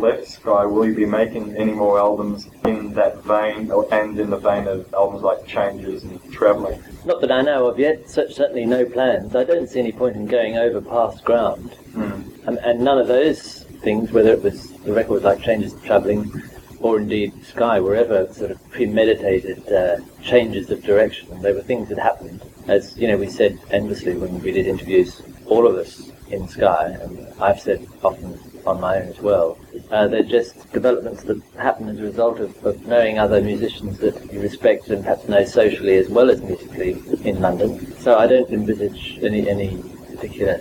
Left Sky, will you be making any more albums in that vein, or, and in the vein of albums like Changes and Travelling? Not that I know of yet, certainly no plans. I don't see any point in going over past ground. And, and none of those things, whether it was the records like Changes to Travelling or indeed Sky, were ever sort of premeditated uh, changes of direction. They were things that happened. As you know, we said endlessly when we did interviews, all of us in Sky, and I've said often on my own as well, uh, they're just developments that happen as a result of, of knowing other musicians that you respect and perhaps know socially as well as musically in London. So I don't envisage any, any particular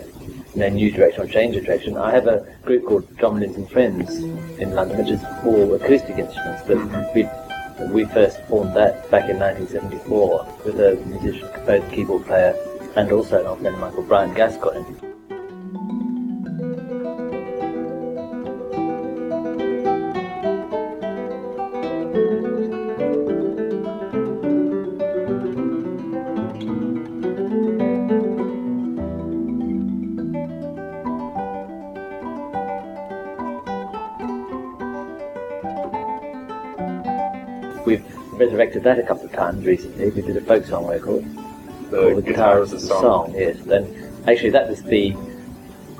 you know, new direction or change of direction. I have a group called John and Friends in London, which is all acoustic instruments, but we we first formed that back in 1974 with a musician, both keyboard player and also an old friend Michael Brian Gascoigne. Resurrected that a couple of times recently. We did a folk song record. The called Guitar is a Song. yes. Then actually that was the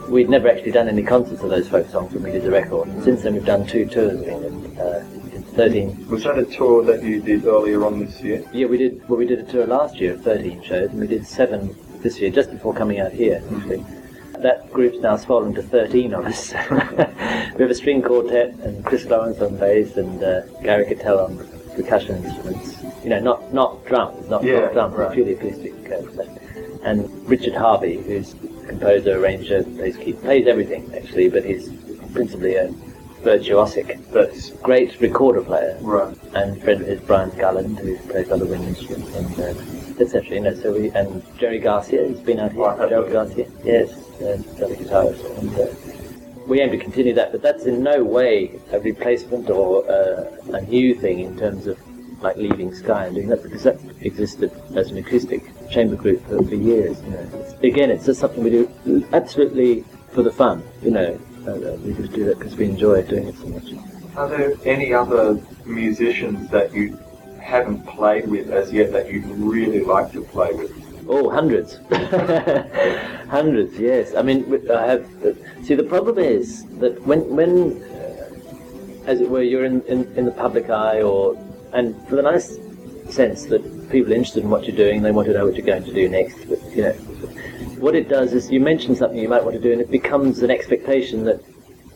we'd never actually done any concerts of those folk songs when we did the record. Since then we've done two tours of England. Uh, 13. Was that a tour that you did earlier on this year? Yeah, we did. Well, we did a tour last year of 13 shows, and we did seven this year, just before coming out here. Actually, that group's now swollen to 13 of us. we have a string quartet, and Chris Lawrence on bass, and uh, Gary Kettel on percussion instruments. You know, not not drums, not, Yeah, not drums, right. purely acoustic. Uh, and Richard Harvey, who's composer, arranger, plays key, plays everything actually, but he's principally a virtuosic, but great recorder player. Right. And friend of his, Brian Gulland, who plays other wind instruments, and uh, etc. You know, so we and Jerry Garcia, he's been out here. Jerry Garcia, yes, uh, the guitarist, and uh, we aim to continue that. But that's in no way a replacement or uh, a new thing in terms of like leaving Sky and doing that, because that existed as an acoustic chamber group for, for years. You know, it's, again, it's just something we do absolutely for the fun. You know, uh, uh, we just do that because we enjoy doing it so much. Are there any other musicians that you haven't played with as yet that you'd really like to play with? Oh, hundreds. hundreds, yes. I mean, I have. Uh, see, the problem is that when, when uh, as it were, you're in, in, in the public eye, or and for the nice sense that people are interested in what you're doing, they want to know what you're going to do next. But you know, what it does is you mention something you might want to do, and it becomes an expectation that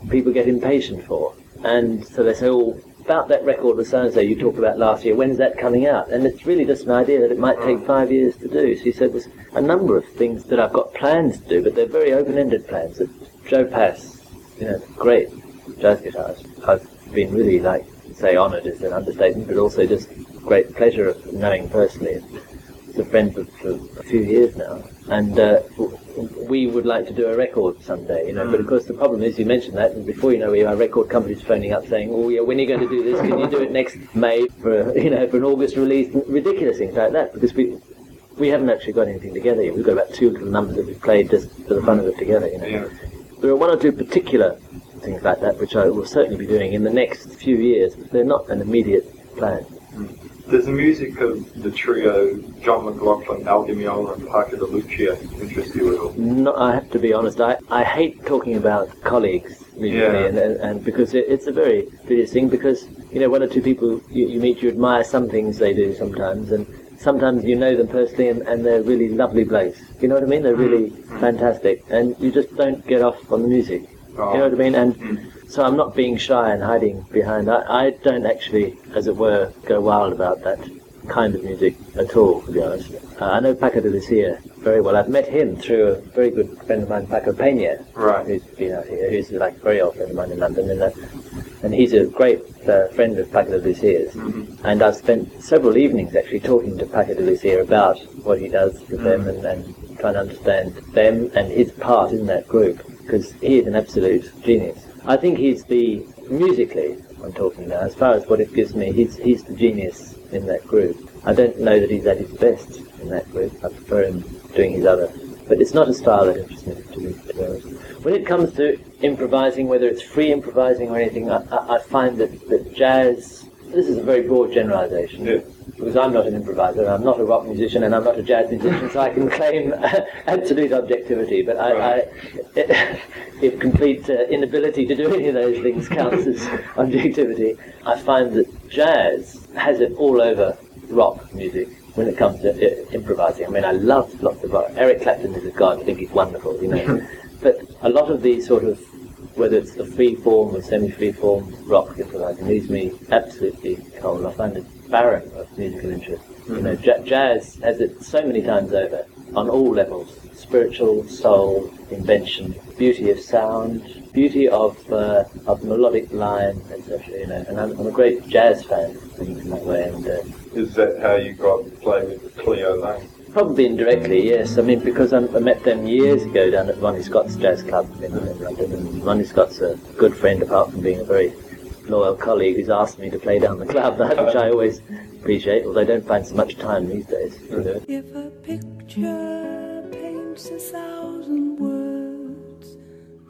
people get impatient for, and so they say, "Oh, about that record with so-and-so you talked about last year, when's that coming out? And it's really just an idea that it might take mm. five years to do. She said there's a number of things that I've got plans to do, but they're very open-ended plans. That Joe Pass, you know, great jazz guitarist. I've been really, like, say honoured is an understatement, but also just great pleasure of knowing personally. A friend for, for a few years now. And uh, we would like to do a record someday, you know. But of course, the problem is, you mentioned that, and before you know it, our record company's phoning up saying, "Oh, yeah, when are you going to do this? Can you do it next May for, you know, for an August release?" Ridiculous things like that, because we we haven't actually got anything together yet. We've got about two little numbers that we've played just for the fun of it together, you know. There are one or two particular things like that which I will certainly be doing in the next few years, but they're not an immediate plan. Does the music of the trio John McLaughlin, Al Di Meola, and Paco de Lucia interest you at all? No, I have to be honest. I, I hate talking about colleagues musically, Yeah. and, and, and because it, it's a very tedious thing. Because you know, one or two people you, you meet, you admire some things they do sometimes, and sometimes you know them personally, and, and they're really lovely blokes. You know what I mean? They're mm. really mm. fantastic, and you just don't get off on the music. You oh. know what I mean? And mm. So I'm not being shy and hiding behind. I, I don't actually, as it were, go wild about that kind of music at all, to be honest. Uh, I know Paco de Lucia very well. I've met him through a very good friend of mine, Paco Pena, Right. who's been out here, who's like a very old friend of mine in London, and, uh, and he's a great uh, friend of Paco de Lucia's. And I've spent several evenings actually talking to Paco de Lucia about what he does with them and, and trying to understand them and his part in that group, because he is an absolute genius. I think he's the, musically, I'm talking now, as far as what it gives me, he's, he's the genius in that group. I don't know that he's at his best in that group. I prefer him doing his other. But it's not a style that interests me, to be, to be. When it comes to improvising, whether it's free improvising or anything, I, I, I find that, that jazz, this is a very broad generalization. Because I'm not an improviser, I'm not a rock musician, and I'm not a jazz musician, so I can claim absolute objectivity. But I, I if complete uh, inability to do any of those things counts as objectivity, I find that jazz has it all over rock music when it comes to uh, improvising. I mean, I love lots of rock. Eric Clapton is a god. I think he's wonderful, you know. but a lot of these sort of, whether it's the free form or semi-free form rock improvising, leaves me absolutely cold. I find it barren of musical interest. You know, ja- jazz has it so many times over on all levels: spiritual, soul, invention, beauty of sound, beauty of uh, of melodic line, etc. You know, and I'm, I'm a great jazz fan in, in that way. And uh, Is that how you got to play with Cleo Laine? Probably indirectly, yes. I mean, because I, I met them years ago down at Ronnie Scott's Jazz Club in, London, and Ronnie Scott's a good friend, apart from being a very loyal colleague who's asked me to play down the club, that which I always appreciate, although I don't find so much time these days. If a picture paints a thousand words,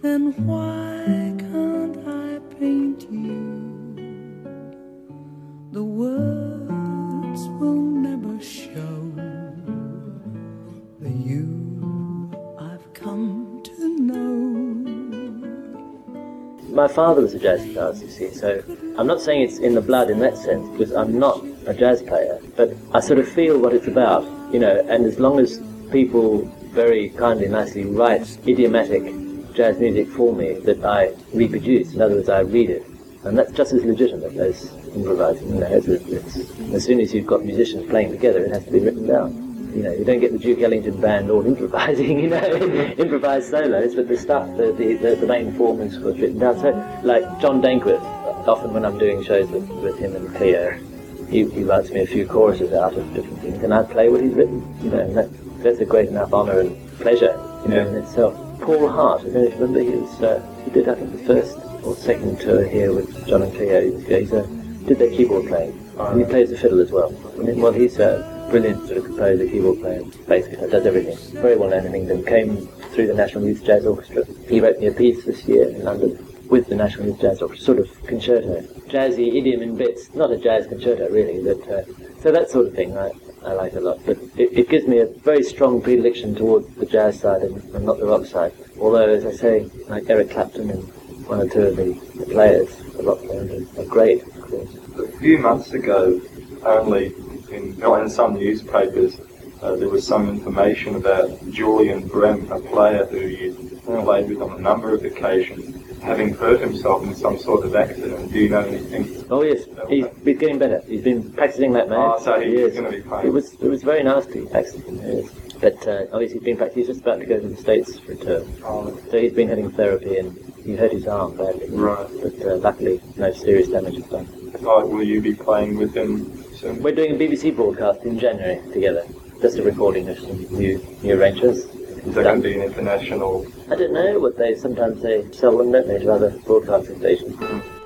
then why can't I paint you? The words will never show My father was a jazz guitarist, you see, so I'm not saying it's in the blood in that sense, because I'm not a jazz player, but I sort of feel what it's about, you know, and as long as people very kindly, nicely write idiomatic jazz music for me that I reproduce, in other words, I read it, and that's just as legitimate as improvising, you know, as, it's, as soon as you've got musicians playing together, it has to be written down. You know, you don't get the Duke Ellington band all improvising, you know, improvised solos, but the stuff, the, the, the, main form is what's written down. So, like John Dankworth, often when I'm doing shows with, with him and Cleo, he, he writes me a few choruses out of different things, and I play what he's written, you know, and that, that's a great enough honour and pleasure, you know, in itself. Paul Hart, I don't know if you remember, he was, uh, he did, I think, the first or second tour here with John and Cleo. He was, he's a, did their keyboard playing, and he plays the fiddle as well. And then, well, he's a brilliant sort of composer, keyboard player, bass guitar, does everything. Very well known in England. Came through the National Youth Jazz Orchestra. He wrote me a piece this year in London with the National Youth Jazz Orchestra, sort of concerto, jazzy idiom in bits. Not a jazz concerto really, but uh, so that sort of thing I, I like a lot. But it, it gives me a very strong predilection towards the jazz side and, and not the rock side. Although, as I say, like Eric Clapton and one or two of the, the players, the rock players, are, great. Of course. A few months ago, only in, in some newspapers, uh, there was some information about Julian Bream, a player who you played with on a number of occasions, having hurt himself in some sort of accident. Do you know anything? Oh yes, he's, he's getting better. He's been practicing that man. Oh, so he's Yes. going to be playing. It was it was very nasty accident. Yes. But uh, obviously he's been practicing. He's just about to go to the states for a term. Oh. So he's been having therapy and he hurt his arm badly. Right. But uh, luckily no serious damage is done. Oh, will you be playing with him We're doing a BBC broadcast in January together. Just a recording of some new new arrangements. Is that going to be an international? I don't know what they sometimes they sell them, don't they, to other broadcasting stations. How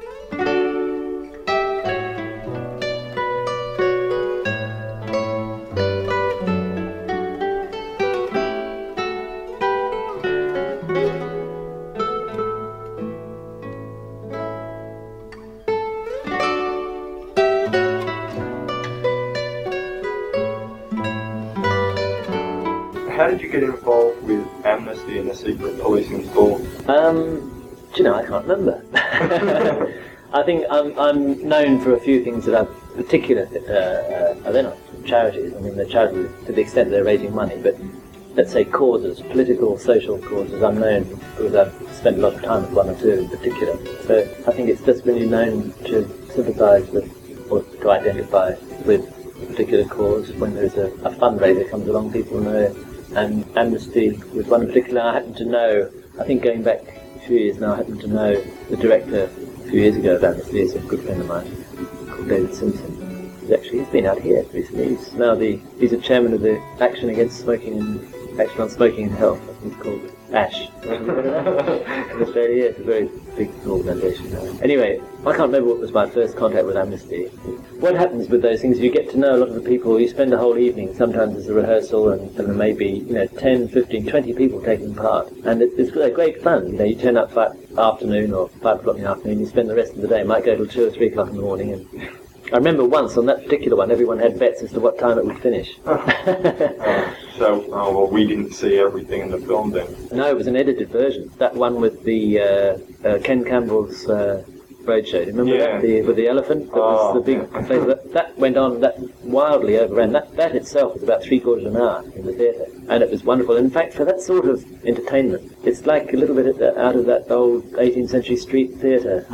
Amnesty and the secret policing for? Um, do you know, I can't remember. I think I'm, I'm known for a few things that are particular, uh, uh, they're not charities, I mean they're charities to the extent they're raising money, but let's say causes, political, social causes, I'm known because I've spent a lot of time with one or two in particular. So I think it's just really known to sympathise with, or to identify with a particular cause. When there's a, a fundraiser comes along, people know and Amnesty was one in particular. I happen to know. I think going back a few years now, I happen to know the director a few years ago of Amnesty is a good friend of mine called David Simpson. He's actually he's been out here recently. He's now the he's a chairman of the Action Against Smoking and Action on Smoking and Health. I think it's called ASH. in Australia, it's a very big organisation. Anyway, I can't remember what was my first contact with Amnesty. What happens with those things, you get to know a lot of the people, you spend a whole evening, sometimes as a rehearsal, and, there may be, you know, 10, 15, 20 people taking part. And it, it's great fun, you know, you turn up five afternoon or 5 o'clock in the afternoon, you spend the rest of the day, might go till 2 or 3 o'clock in the morning, and I remember once on that particular one, everyone had bets as to what time it would finish. So, oh, well, we didn't see everything in the film then. No, it was an edited version. That one with the uh, uh, Ken Campbell's uh, roadshow. Remember Yeah. that? The, with the elephant? That Oh, was the big place. That, that went on, that wildly overran. That, that itself was about three quarters of an hour in the theatre. And it was wonderful. In fact, for that sort of entertainment, it's like a little bit out of that old 18th century street theatre.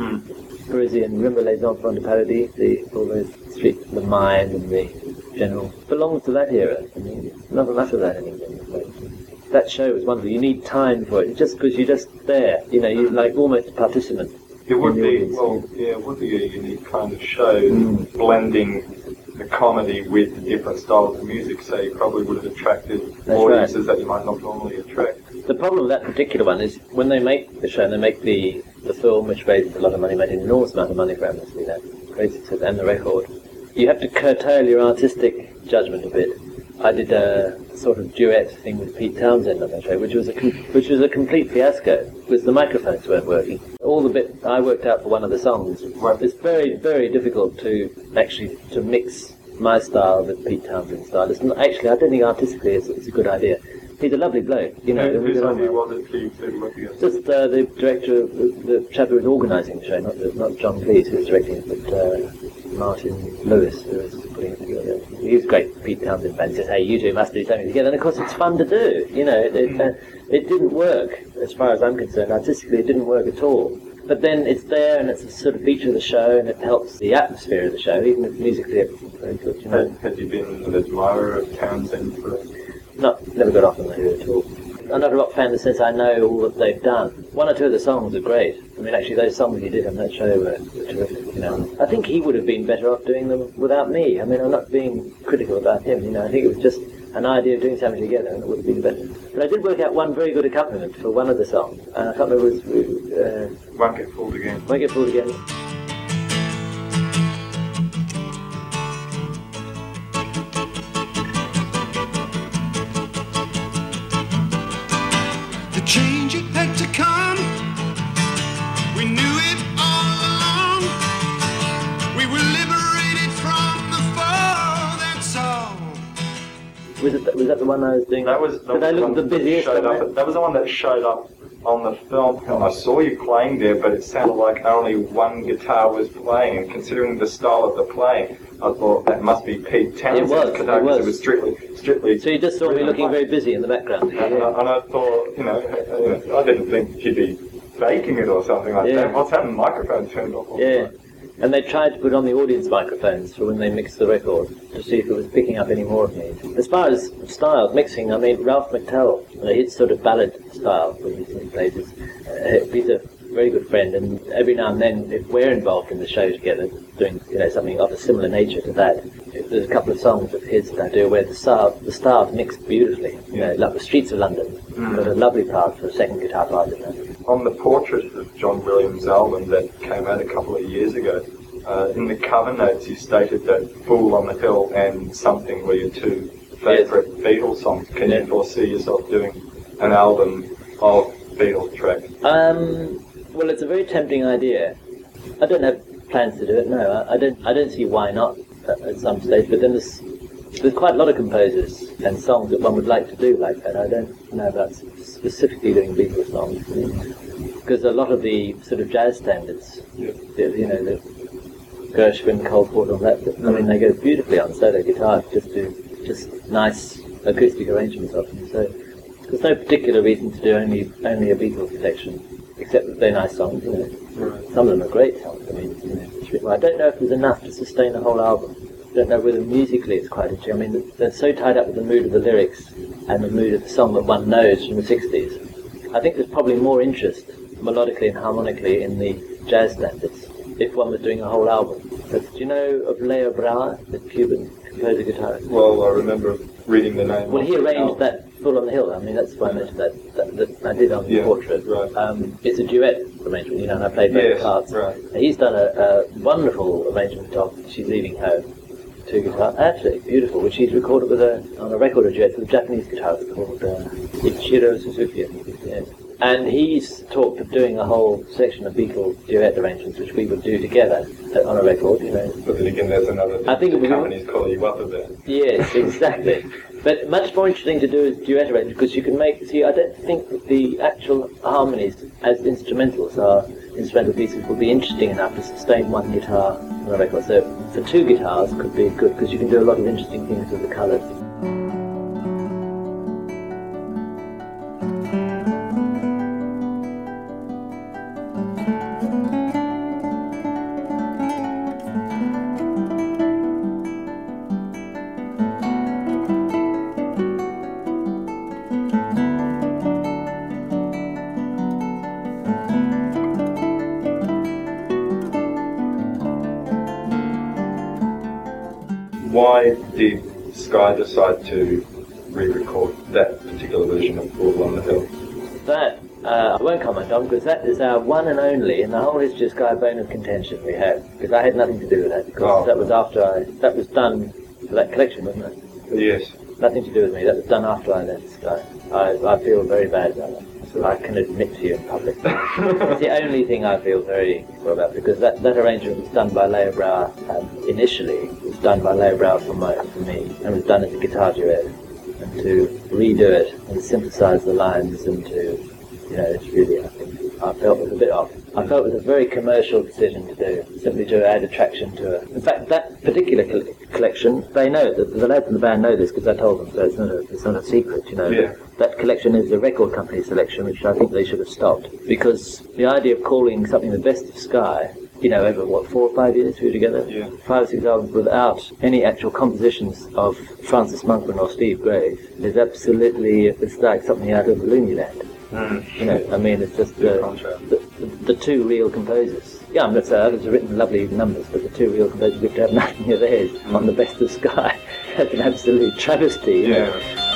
Parisian, remember Les Enfants de Paradis? The, all those streets, the mine and the general. Belongs to that era. I mean, there's not enough of that in England. But that show was wonderful. You need time for it, just because you're just there. You know, you're like almost a participant. It would be, audience. well, yeah, it would be a unique kind of show, Mm. blending the comedy with the different styles of music, so you probably would have attracted That's audiences that you might not normally attract. The problem with that particular one is when they make the show and they make the, the film, which raises a lot of money, made an enormous amount of money for Amnesty, that great to and the record, you have to curtail your artistic judgment a bit. I did a sort of duet thing with Pete Townshend on that show, which was a com- which was a complete fiasco because the microphones weren't working. All the bit I worked out for one of the songs. It's very very difficult to actually to mix my style with Pete Townshend's style. It's not, actually I don't think artistically it's, it's a good idea. He's a lovely bloke, you know. Who- we whose idea was it to, to look at? Just uh, the director, of, the chap who was organising the show, not not John Cleese who was directing it, but uh, Martin Lewis who was putting it together. He was great. Pete Townshend fan says, "Hey, you two must do something together." And of course, it's fun to do. You know, it, it, uh, it didn't work as far as I'm concerned. Artistically, it didn't work at all. But then it's there, and it's a sort of feature of the show, and it helps the atmosphere of the show, even if musically everything's very good. You know, Had, had you been an admirer of Townshend for not never got off on the Who at all. I'm not a rock fan in the sense I know all that they've done. One or two of the songs are great. I mean, actually, those songs he did on that show were, were terrific. You know, I think he would have been better off doing them without me. I mean, I'm not being critical about him. You know, I think it was just an idea of doing something together, and it would have been better. But I did work out one very good accompaniment for one of the songs. And I can't remember. It was, uh, Won't Get Fooled Again. Won't Get Fooled Again. Was, it, was that the one I was doing? That was, that I was the the that busiest? showed up. that? That was the one that showed up on the film. And I saw you playing there, but it sounded like only one guitar was playing. And considering the style of the playing, I thought that must be Pete Townshend's was, guitar it because was. it was strictly, strictly. So you just saw me looking very busy in the background. And, I, and I thought, you know, I didn't think you'd be faking it or something like Yeah. that. What's happened? Microphone turned off. Yeah. And they tried to put on the audience microphones for when they mixed the record to see if it was picking up any more of me. As far as style, mixing, I mean, Ralph McTell, uh, his sort of ballad style when he plays uh, he's a very good friend, and every now and then, if we're involved in the show together, doing you know something of a similar nature to that, there's a couple of songs of his that I do where the style, the styles mixed beautifully. You know, like the Streets of London, Mm. got a lovely part for a second guitar part in that. On the portrait of John Williams' album that came out a couple of years ago, uh, in the cover notes you stated that Fool on the Hill and Something were your two favourite Beatles songs. Can you foresee yourself doing an album of Beatles tracks? Um, well, it's a very tempting idea. I don't have plans to do it. No, I, I don't. I don't see why not at, at some stage. But then there's there's quite a lot of composers and songs that one would like to do like that. I don't know about specifically doing Beatles songs because a lot of the sort of jazz standards, the, you know, the Gershwin, Cole Porter, all that. I mean, they go beautifully on solo guitar. Just do just nice acoustic arrangements of them. So there's no particular reason to do only only a Beatles collection, except that they're nice songs. You know, some of them are great songs. I mean, you know, well, I don't know if there's enough to sustain a whole album. Don't know whether musically it's quite interesting. I mean, they're so tied up with the mood of the lyrics and the mood of the song that one knows from the 60s. I think there's probably more interest melodically and harmonically in the jazz standards if one was doing a whole album. But do you know of Leo Brouwer, the Cuban composer guitarist? Well, I remember reading the name. Well, he arranged that Fool on the Hill. I mean, that's why I mentioned that, that, that I did on the Yeah, portrait. Um, it's a duet arrangement, you know, and I played both Yes, parts. right. He's done a, a wonderful arrangement of She's Leaving Home, two guitars, absolutely beautiful, which he's recorded with a, on a record of with a Japanese guitarist called uh, Ichiro Suzuki. I think, yes. And he's talked of doing a whole section of Beatle duet arrangements, which we would do together uh, on a record, you know. But then again, there's another thing. I think it was- companies call you up a bit. Yes, exactly. but much more interesting to do is duet arrangement because you can make. See, I don't think the actual harmonies as instrumentals are instrumental pieces will be interesting enough to sustain one guitar on a record. So for two guitars could be good because you can do a lot of interesting things with the colours. Sky decide to re-record that particular version of Fool on the Hill? That uh, I won't comment on because that is our one and only in the whole history of Sky bone of contention we had because I had nothing to do with that because Oh. that was after I that was done for that collection wasn't it? Yes. Nothing to do with me. That was done after I left Sky. I, I feel very bad about that. So I can admit to you in public. it's the only thing I feel very well about because that, that arrangement was done by Leo Brouwer um, initially. It was done by Leo Brouwer for, my, for me and was done as a guitar duet. And to redo it and synthesize the lines and to, you know, it's really, I think, I felt it was a bit off. I felt it was a very commercial decision to do, simply to add attraction to it. In fact, that particular col- collection, they know, the, the lads in the band know this because I told them, so it's not a, it's not a secret, you know. Yeah. That collection is a record company selection, which I think they should have stopped. Because the idea of calling something the best of Sky, you know, over what, four or five years we were together? Yeah. Five or six albums without any actual compositions of Francis Monkman or Steve Gray is absolutely, it's like something out of Looney Land. You know, I mean, it's just uh, the, the, the two real composers. Yeah, I'm not saying others have written lovely numbers, but the two real composers get to have nothing of theirs on the best of Sky. That's an absolute travesty. You know?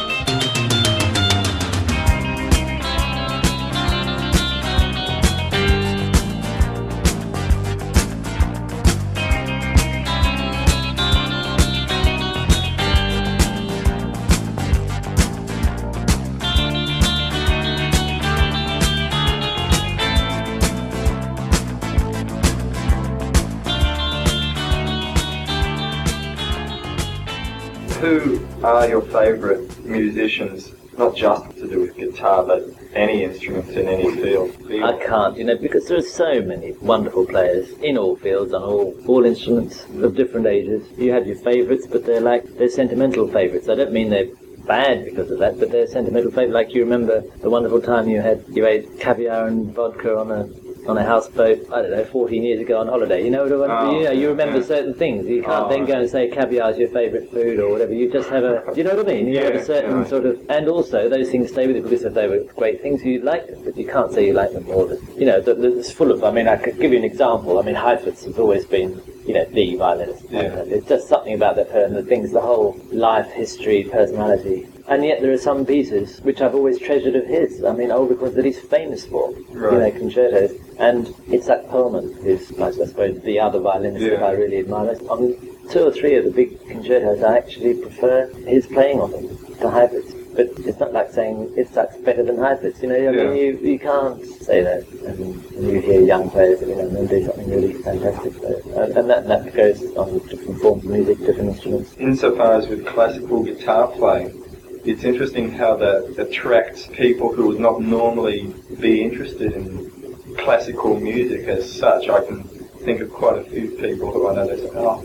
Are your favourite musicians, not just to do with guitar, but any instruments in any field? I can't, you know, because there are so many wonderful players in all fields, on all all instruments of different ages. You have your favourites, but they're like they're sentimental favourites. I don't mean they're bad because of that, but they're sentimental favourites. Like you remember the wonderful time you had you ate caviar and vodka on a on a houseboat. I don't know, 14 years ago on holiday. You know what I mean? Oh, you know, you remember yeah. certain things. You can't Oh, then go and say caviar is your favourite food or whatever. You just have a. Do you know what I mean? You have Yeah, a certain sort of, and also those things stay with you because if they were great things, you like them, but you can't say you like them more than, you know, it's full of, I mean, I could give you an example. I mean, Heifetz has always been, you know, the violinist. Yeah. There's just something about that person, the things, the whole life, history, personality. And yet there are some pieces which I've always treasured of his. I mean, old records that he's famous for, you know, concertos. And Itzhak Perlman, who's, I suppose, the other violinist that I really admire. On two or three of the big concertos, I actually prefer his playing on them to Heifetz. But it's not like saying Itzhak's better than Heifetz. You know, I mean, Yeah. you, you can't say that. And, you hear young players, you know, and do something really fantastic. And, uh, and that, that goes on with different forms of music, different instruments. Insofar as with classical guitar playing, it's interesting how that attracts people who would not normally be interested in classical music as such. I can think of quite a few people who I know they say, oh,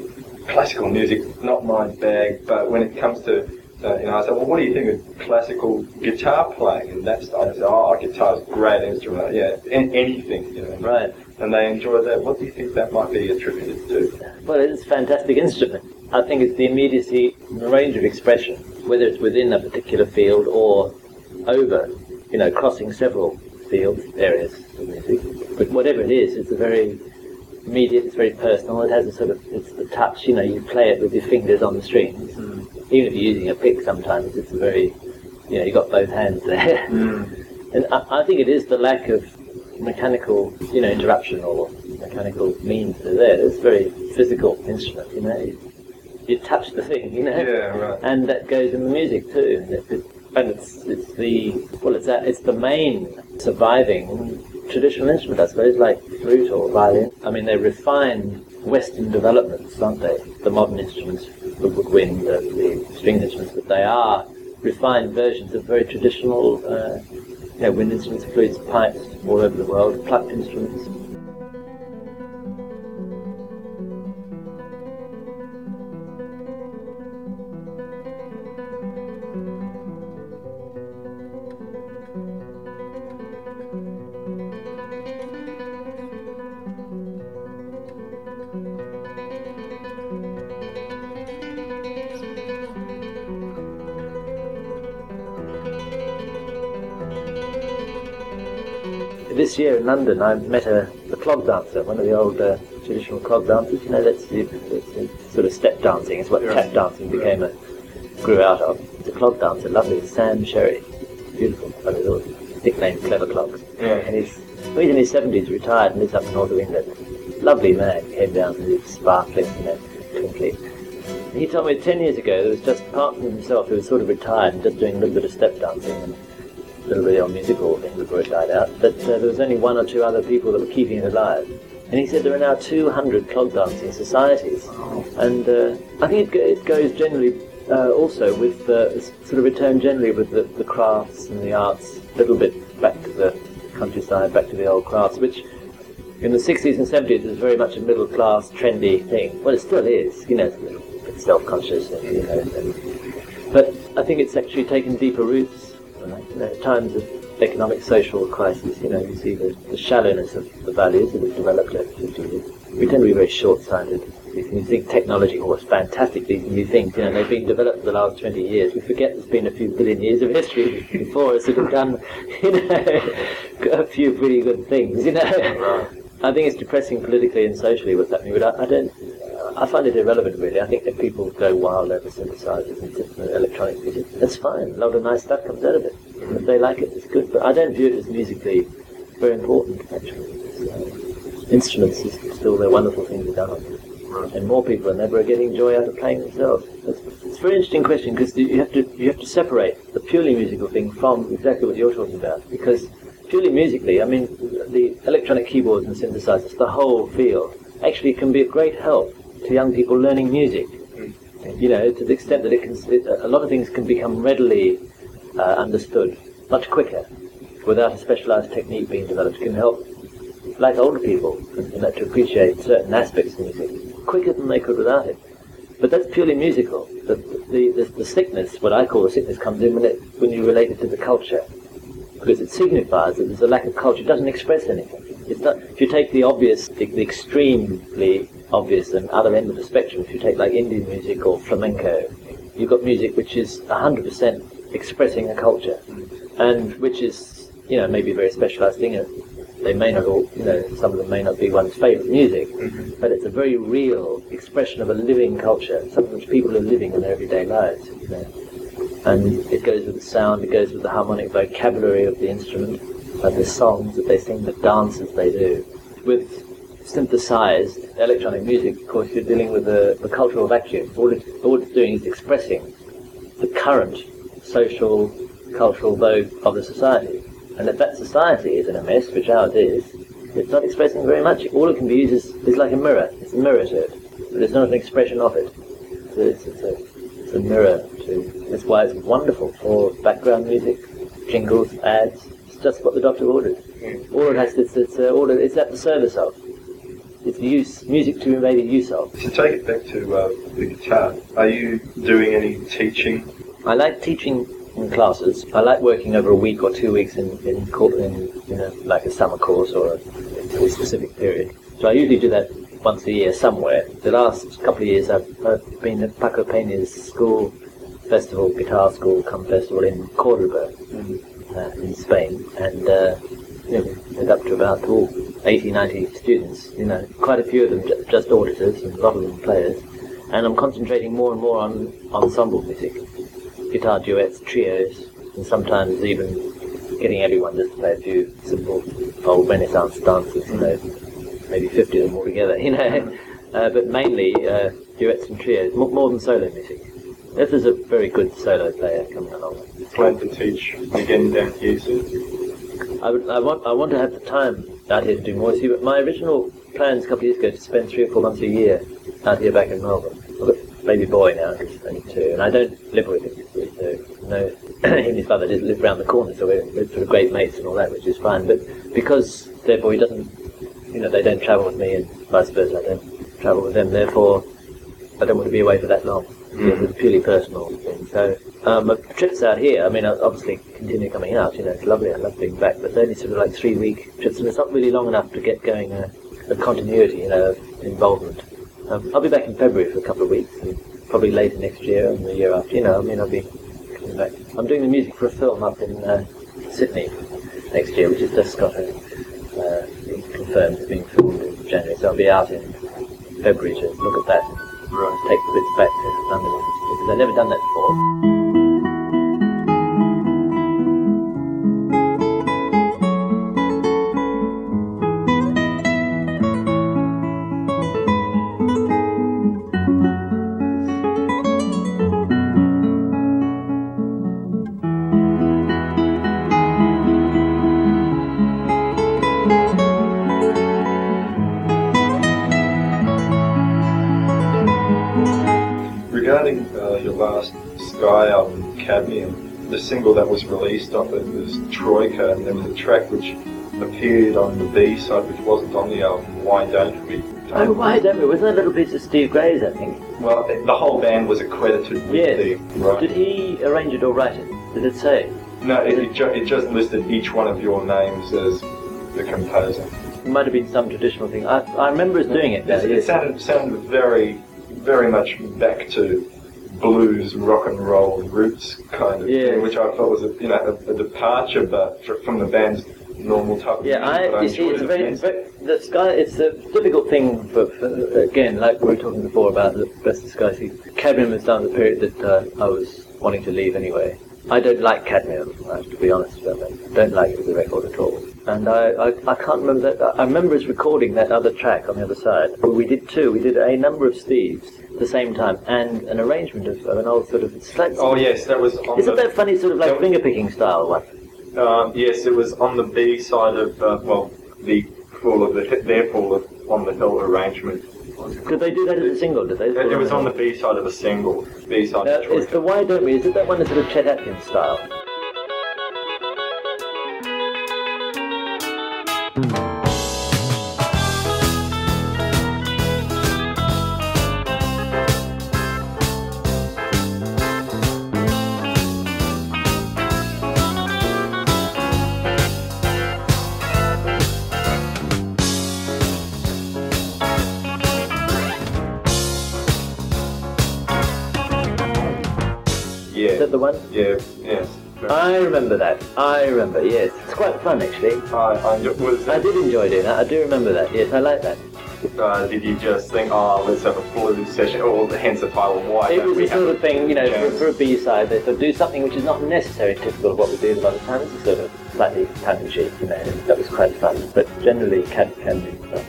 classical music, not my bag, but when it comes to uh, you know, I say, well, what do you think of classical guitar playing? And that's, I say, oh, guitar's a great instrument. Yeah, an- anything, you know. Right. And they enjoy that. What do you think that might be attributed to? Well, it's a fantastic instrument. I think it's the immediacy and the range of expression, whether it's within a particular field or over, you know, crossing several fields, areas of music. But whatever it is, it's a very immediate, it's very personal, it has a sort of, it's the touch, you know, you play it with your fingers on the strings. Hmm. Even if you're using a pick sometimes, it's a very, you know, you've got both hands there. Hmm. And I, I think it is the lack of mechanical, you know, interruption or mechanical means that are there. It's a very physical instrument, you know. You, touch the thing, you know. Yeah, right. And that goes in the music too. And, it, it, and it's it's the well, it's that it's the main surviving traditional instrument, I suppose, like flute or violin. I mean, they refine Western developments, aren't they? The modern instruments, the woodwind, the, the stringed instruments, but they are refined versions of very traditional, uh, you know, wind instruments, flutes, pipes, all over the world, plucked instruments. This year in London, I met a, a clog dancer, one of the old uh, traditional clog dancers. You know, that's, the, that's the sort of step dancing. It's what tap dancing became a grew out of. The clog dancer, lovely, Sam Sherry, beautiful fellow, little nickname Clever Clogs. Yeah. And he's, well, he's in his seventies, retired, and lives up in north of England. Lovely man, came down and he's sparkling, you know, twinkly. He told me ten years ago there was just apart from himself, who was sort of retired and just doing a little bit of step dancing and bit on musical things before it died out, that uh, there was only one or two other people that were keeping it alive. And he said there are now 200 clog dancing societies. And uh, I think it, it goes generally uh, also with uh, sort of return generally with the, the crafts and the arts, a little bit back to the countryside, back to the old crafts, which in the 60s and 70s was very much a middle class, trendy thing. Well, it still is, you know, it's a little bit self conscious, you know. but I think it's actually taken deeper roots. You know, at times of economic, social crisis, you know, you see the, the shallowness of the values that have developed over 50 years. We tend to be very short-sighted. You think technology, oh, it's fantastic, these new things, you know, they've been developed for the last 20 years. We forget there's been a few billion years of history before us that have done, you know, a few pretty good things, you know. I think it's depressing politically and socially what's happening, but I, I don't, I find it irrelevant really. I think that people go wild over synthesizers and electronic music. That's fine. A lot of nice stuff comes out of it. If they like it, it's good. But I don't view it as musically very important, actually. So, instruments is still they're wonderful thing to done on. And more people than ever are getting joy out of playing themselves. It's, it's a very interesting question because you have to you have to separate the purely musical thing from exactly what you're talking about. Because purely musically, I mean, the electronic keyboards and synthesizers, the whole field, actually can be a great help to young people learning music. You know, to the extent that it can, it, a lot of things can become readily uh, understood much quicker without a specialized technique being developed. It can help, like older people, you know, to appreciate certain aspects of music quicker than they could without it. But that's purely musical. The, the, the, the sickness, what I call the sickness, comes in when, it, when you relate it to the culture. Because it signifies that there's a lack of culture. It doesn't express anything. It's not, if you take the obvious, the, the extremely obvious and other end of the spectrum, if you take like Indian music or flamenco, you've got music which is 100% expressing a culture, and which is, you know, maybe a very specialised thing. and They may not all, you know, some of them may not be one's favourite music, mm-hmm. but it's a very real expression of a living culture, something which people are living in their everyday lives. You know. And it goes with the sound, it goes with the harmonic vocabulary of the instrument, like the songs that they sing, the dances they do. With synthesized electronic music, of course, you're dealing with the, the cultural vacuum. All, it, all it's doing is expressing the current social, cultural vogue of the society. And if that society is in a mess, which ours is, it's not expressing very much. All it can be used is, is like a mirror. It's a mirror to it, but it's not an expression of it. So it's, it's, a, it's a mirror to. That's why it's wonderful for background music, jingles, ads. It's just what the doctor ordered. All it has, it's, it's, uh, all it, it's at the service of. It's use music to be made use of. To take it back to uh, the guitar, are you doing any teaching? I like teaching in classes. I like working over a week or two weeks in in, in you know like a summer course or a, a specific period. So I usually do that once a year somewhere. The last couple of years I've, I've been at Paco Peña's school festival, guitar school, come festival in Cordoba, uh, in Spain, and uh, you know, went up to about oh, 80, 90 students. You know, quite a few of them ju- just auditors, and a lot of them players. And I'm concentrating more and more on ensemble music, guitar duets, trios, and sometimes even getting everyone just to play a few simple old Renaissance dances. You know, maybe 50 of them all together. You know, uh, but mainly uh, duets and trios, more, more than solo music. If there's a very good solo player coming along. Plan to teach again down here soon? I, would, I want I want to have the time out here to do more. See, but my original plans a couple of years ago to spend three or four months a year out here back in Melbourne. I've got baby boy now, he's only two, and I don't live with him. So, no, him and his father just live around the corner, so we're, we're sort of great mates and all that, which is fine. But because therefore he doesn't, you know, they don't travel with me, and vice versa, I don't travel with them. Therefore, I don't want to be away for that long. Mm. It's a purely personal thing. So um, trips out here, I mean, I obviously continue coming out. You know, it's lovely. I love being back, but they're only sort of like three week trips, and it's not really long enough to get going a, a continuity, you know, of involvement. Um, I'll be back in February for a couple of weeks, and probably later next year and the year after. You know, I mean, I'll be coming back. I'm doing the music for a film up in uh, Sydney next year, which has just got a, uh, confirmed it's being filmed in January. So I'll be out in February to look at that. Right. Take the bits back to London because I've never done that before. The single that was released off it was Troika, and there was a track which appeared on the B side which wasn't on the album, Why Don't We? Oh, why don't we? Wasn't that a little piece of Steve Gray's, I think? Well, the whole band was accredited with Yes. right. Did he arrange it or write it? Did it say? No, it, it, ju- it just listed each one of your names as the composer. It might have been some traditional thing. I, I remember us doing it. It, it sounded, sounded very, very much back to blues, rock and roll roots kind of Yeah. thing, which I thought was a, you know a, a departure, but fr- from the band's normal type. of Yeah, music, I, but you see, it's a very, very, the sky. It's a difficult thing for, for again, like we were talking before about the best of sky. See, cadmium was down the period that uh, I was wanting to leave anyway. I don't like cadmium, I have to be honest about that. I don't like it as a record at all. And I, I, I can't remember that. I remember us recording that other track on the other side. We did two. We did a number of Steves the same time, and an arrangement of, of an old sort of. It's like, Oh yes, that was on Isn't the, that funny, sort of like finger picking style one? Um, yes, it was on the B side of uh, well, the Fall of the their Fool of on the Hill arrangement. Did they do that as a single? Did they? It, it was on the B side of a single. B side Uh, of is the Why Don't We? Is it that one that's sort of Chet Atkins style? The one? Yeah. Yes. I remember that. I remember. Yes, it's quite fun actually. I, I was. I did enjoy doing that. I do remember that. Yes, I like that. Uh, did you just think, oh, let's have a blues session, or hence the title, why It was the sort of thing, you know, for, for a B side, they sort of do something which is not necessarily typical of what we do a lot of times. It's sort of slightly tongue in cheek, you know. That was quite fun. But generally, can can be uh,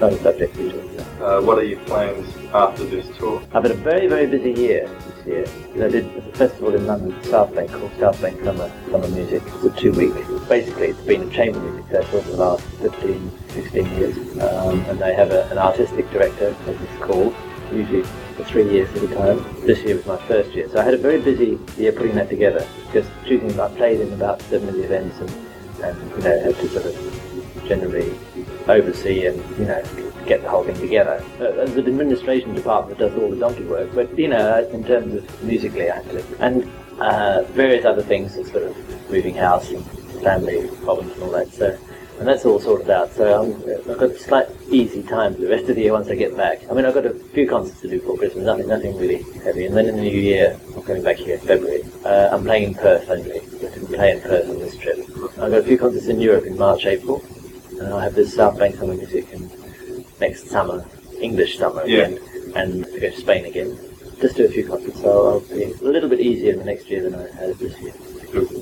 not a subject we talk about. Uh, what are your plans after this tour? I've had a very, very busy year year. I did a festival in London, South Bank, called South Bank Summer, Summer Music. A two week. Basically, it's been a chamber music festival for the last 15, 16 years. Um, and they have a, an artistic director, as it's called, usually for three years at a time. This year was my first year. So I had a very busy year putting that together. Just choosing, I played in about seven of the events and, and you know, had to sort of generally oversee and, you know, get the whole thing together. Uh, there's an administration department does all the donkey work, but, you know, in terms of musically, I to. And uh, various other things, sort of moving house and family problems and all that. So and that's all sorted out. So I'm, I've got a slight easy time for the rest of the year once I get back. I mean, I've got a few concerts to do for Christmas, nothing, nothing really heavy. And then in the new year, I'm coming back here in February. Uh, I'm playing in Perth only. I didn't play in Perth on this trip. I've got a few concerts in Europe in March, April, and I'll have this South Bank Summer Music in next summer, English summer Yeah. again, and to go to Spain again. Just do a few concerts, so I'll be a little bit easier in the next year than I had this year.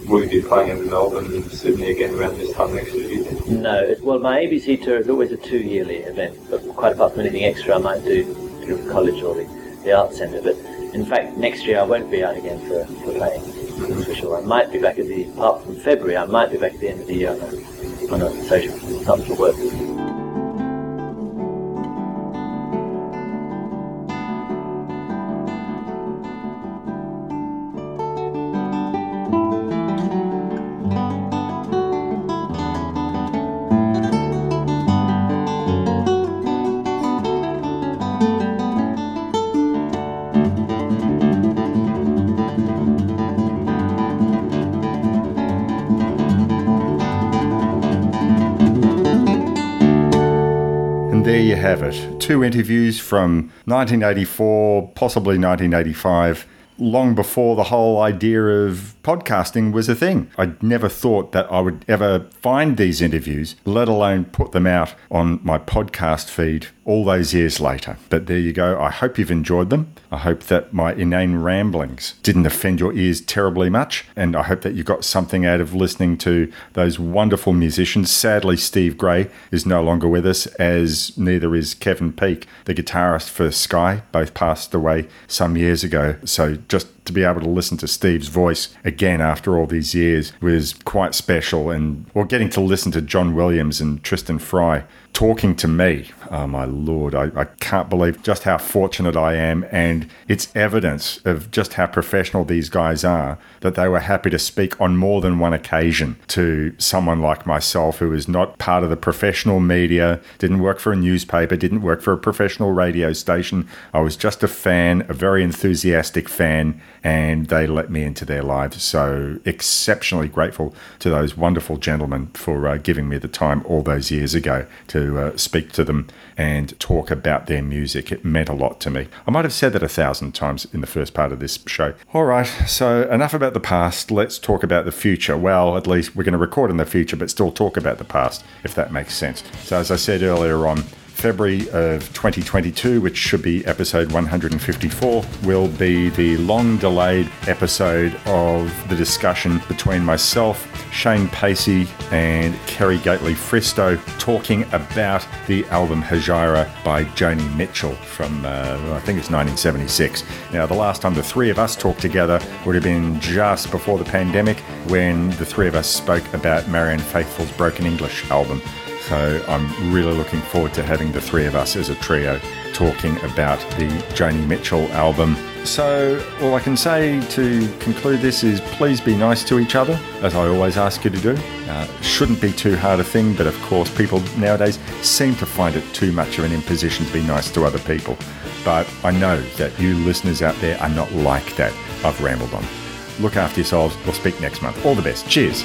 Will you be playing in Melbourne and Sydney again around this time next year? do you think? No, it, well, my ABC tour is always a two-yearly event, but quite apart from anything extra, I might do through the college or the, the arts centre. But in fact, next year I won't be out again for, for playing. That's for sure. I might be back at the apart from February. I might be back at the end of the year on a, on a social, not for work. There you have it. Two interviews from 1984, possibly 1985, long before the whole idea of podcasting was a thing. I never thought that I would ever find these interviews, let alone put them out on my podcast feed all those years later. But there you go. I hope you've enjoyed them. I hope that my inane ramblings didn't offend your ears terribly much. And I hope that you got something out of listening to those wonderful musicians. Sadly, Steve Gray is no longer with us, as neither is Kevin Peek, the guitarist for Sky. Both passed away some years ago. So just to be able to listen to Steve's voice again after all these years was quite special. And well, getting to listen to John Williams and Tristan Fry talking to me. Oh my lord, I, I can't believe just how fortunate I am. And it's evidence of just how professional these guys are that they were happy to speak on more than one occasion to someone like myself who is not part of the professional media, didn't work for a newspaper, didn't work for a professional radio station. I was just a fan, a very enthusiastic fan, and they let me into their lives. So exceptionally grateful to those wonderful gentlemen for uh, giving me the time all those years ago to uh, speak to them and talk about their music. It meant a lot to me. I might have said that a thousand times in the first part of this show. All right, so enough about the past. Let's talk about the future. Well, at least we're going to record in the future, but still talk about the past, if that makes sense. So, as I said earlier on, February of 2022, which should be episode 154, will be the long delayed episode of the discussion between myself, Shane Pacey, and Kerry Gately Fristo talking about the album Hejira by Joni Mitchell from, uh, I think it's 1976. Now, the last time the three of us talked together would have been just before the pandemic when the three of us spoke about Marianne Faithfull's Broken English album. So I'm really looking forward to having the three of us as a trio talking about the Joni Mitchell album. So all I can say to conclude this is please be nice to each other, as I always ask you to do. Uh, shouldn't be too hard a thing, but of course people nowadays seem to find it too much of an imposition to be nice to other people. But I know that you listeners out there are not like that. I've rambled on. Look after yourselves. We'll speak next month. All the best. Cheers.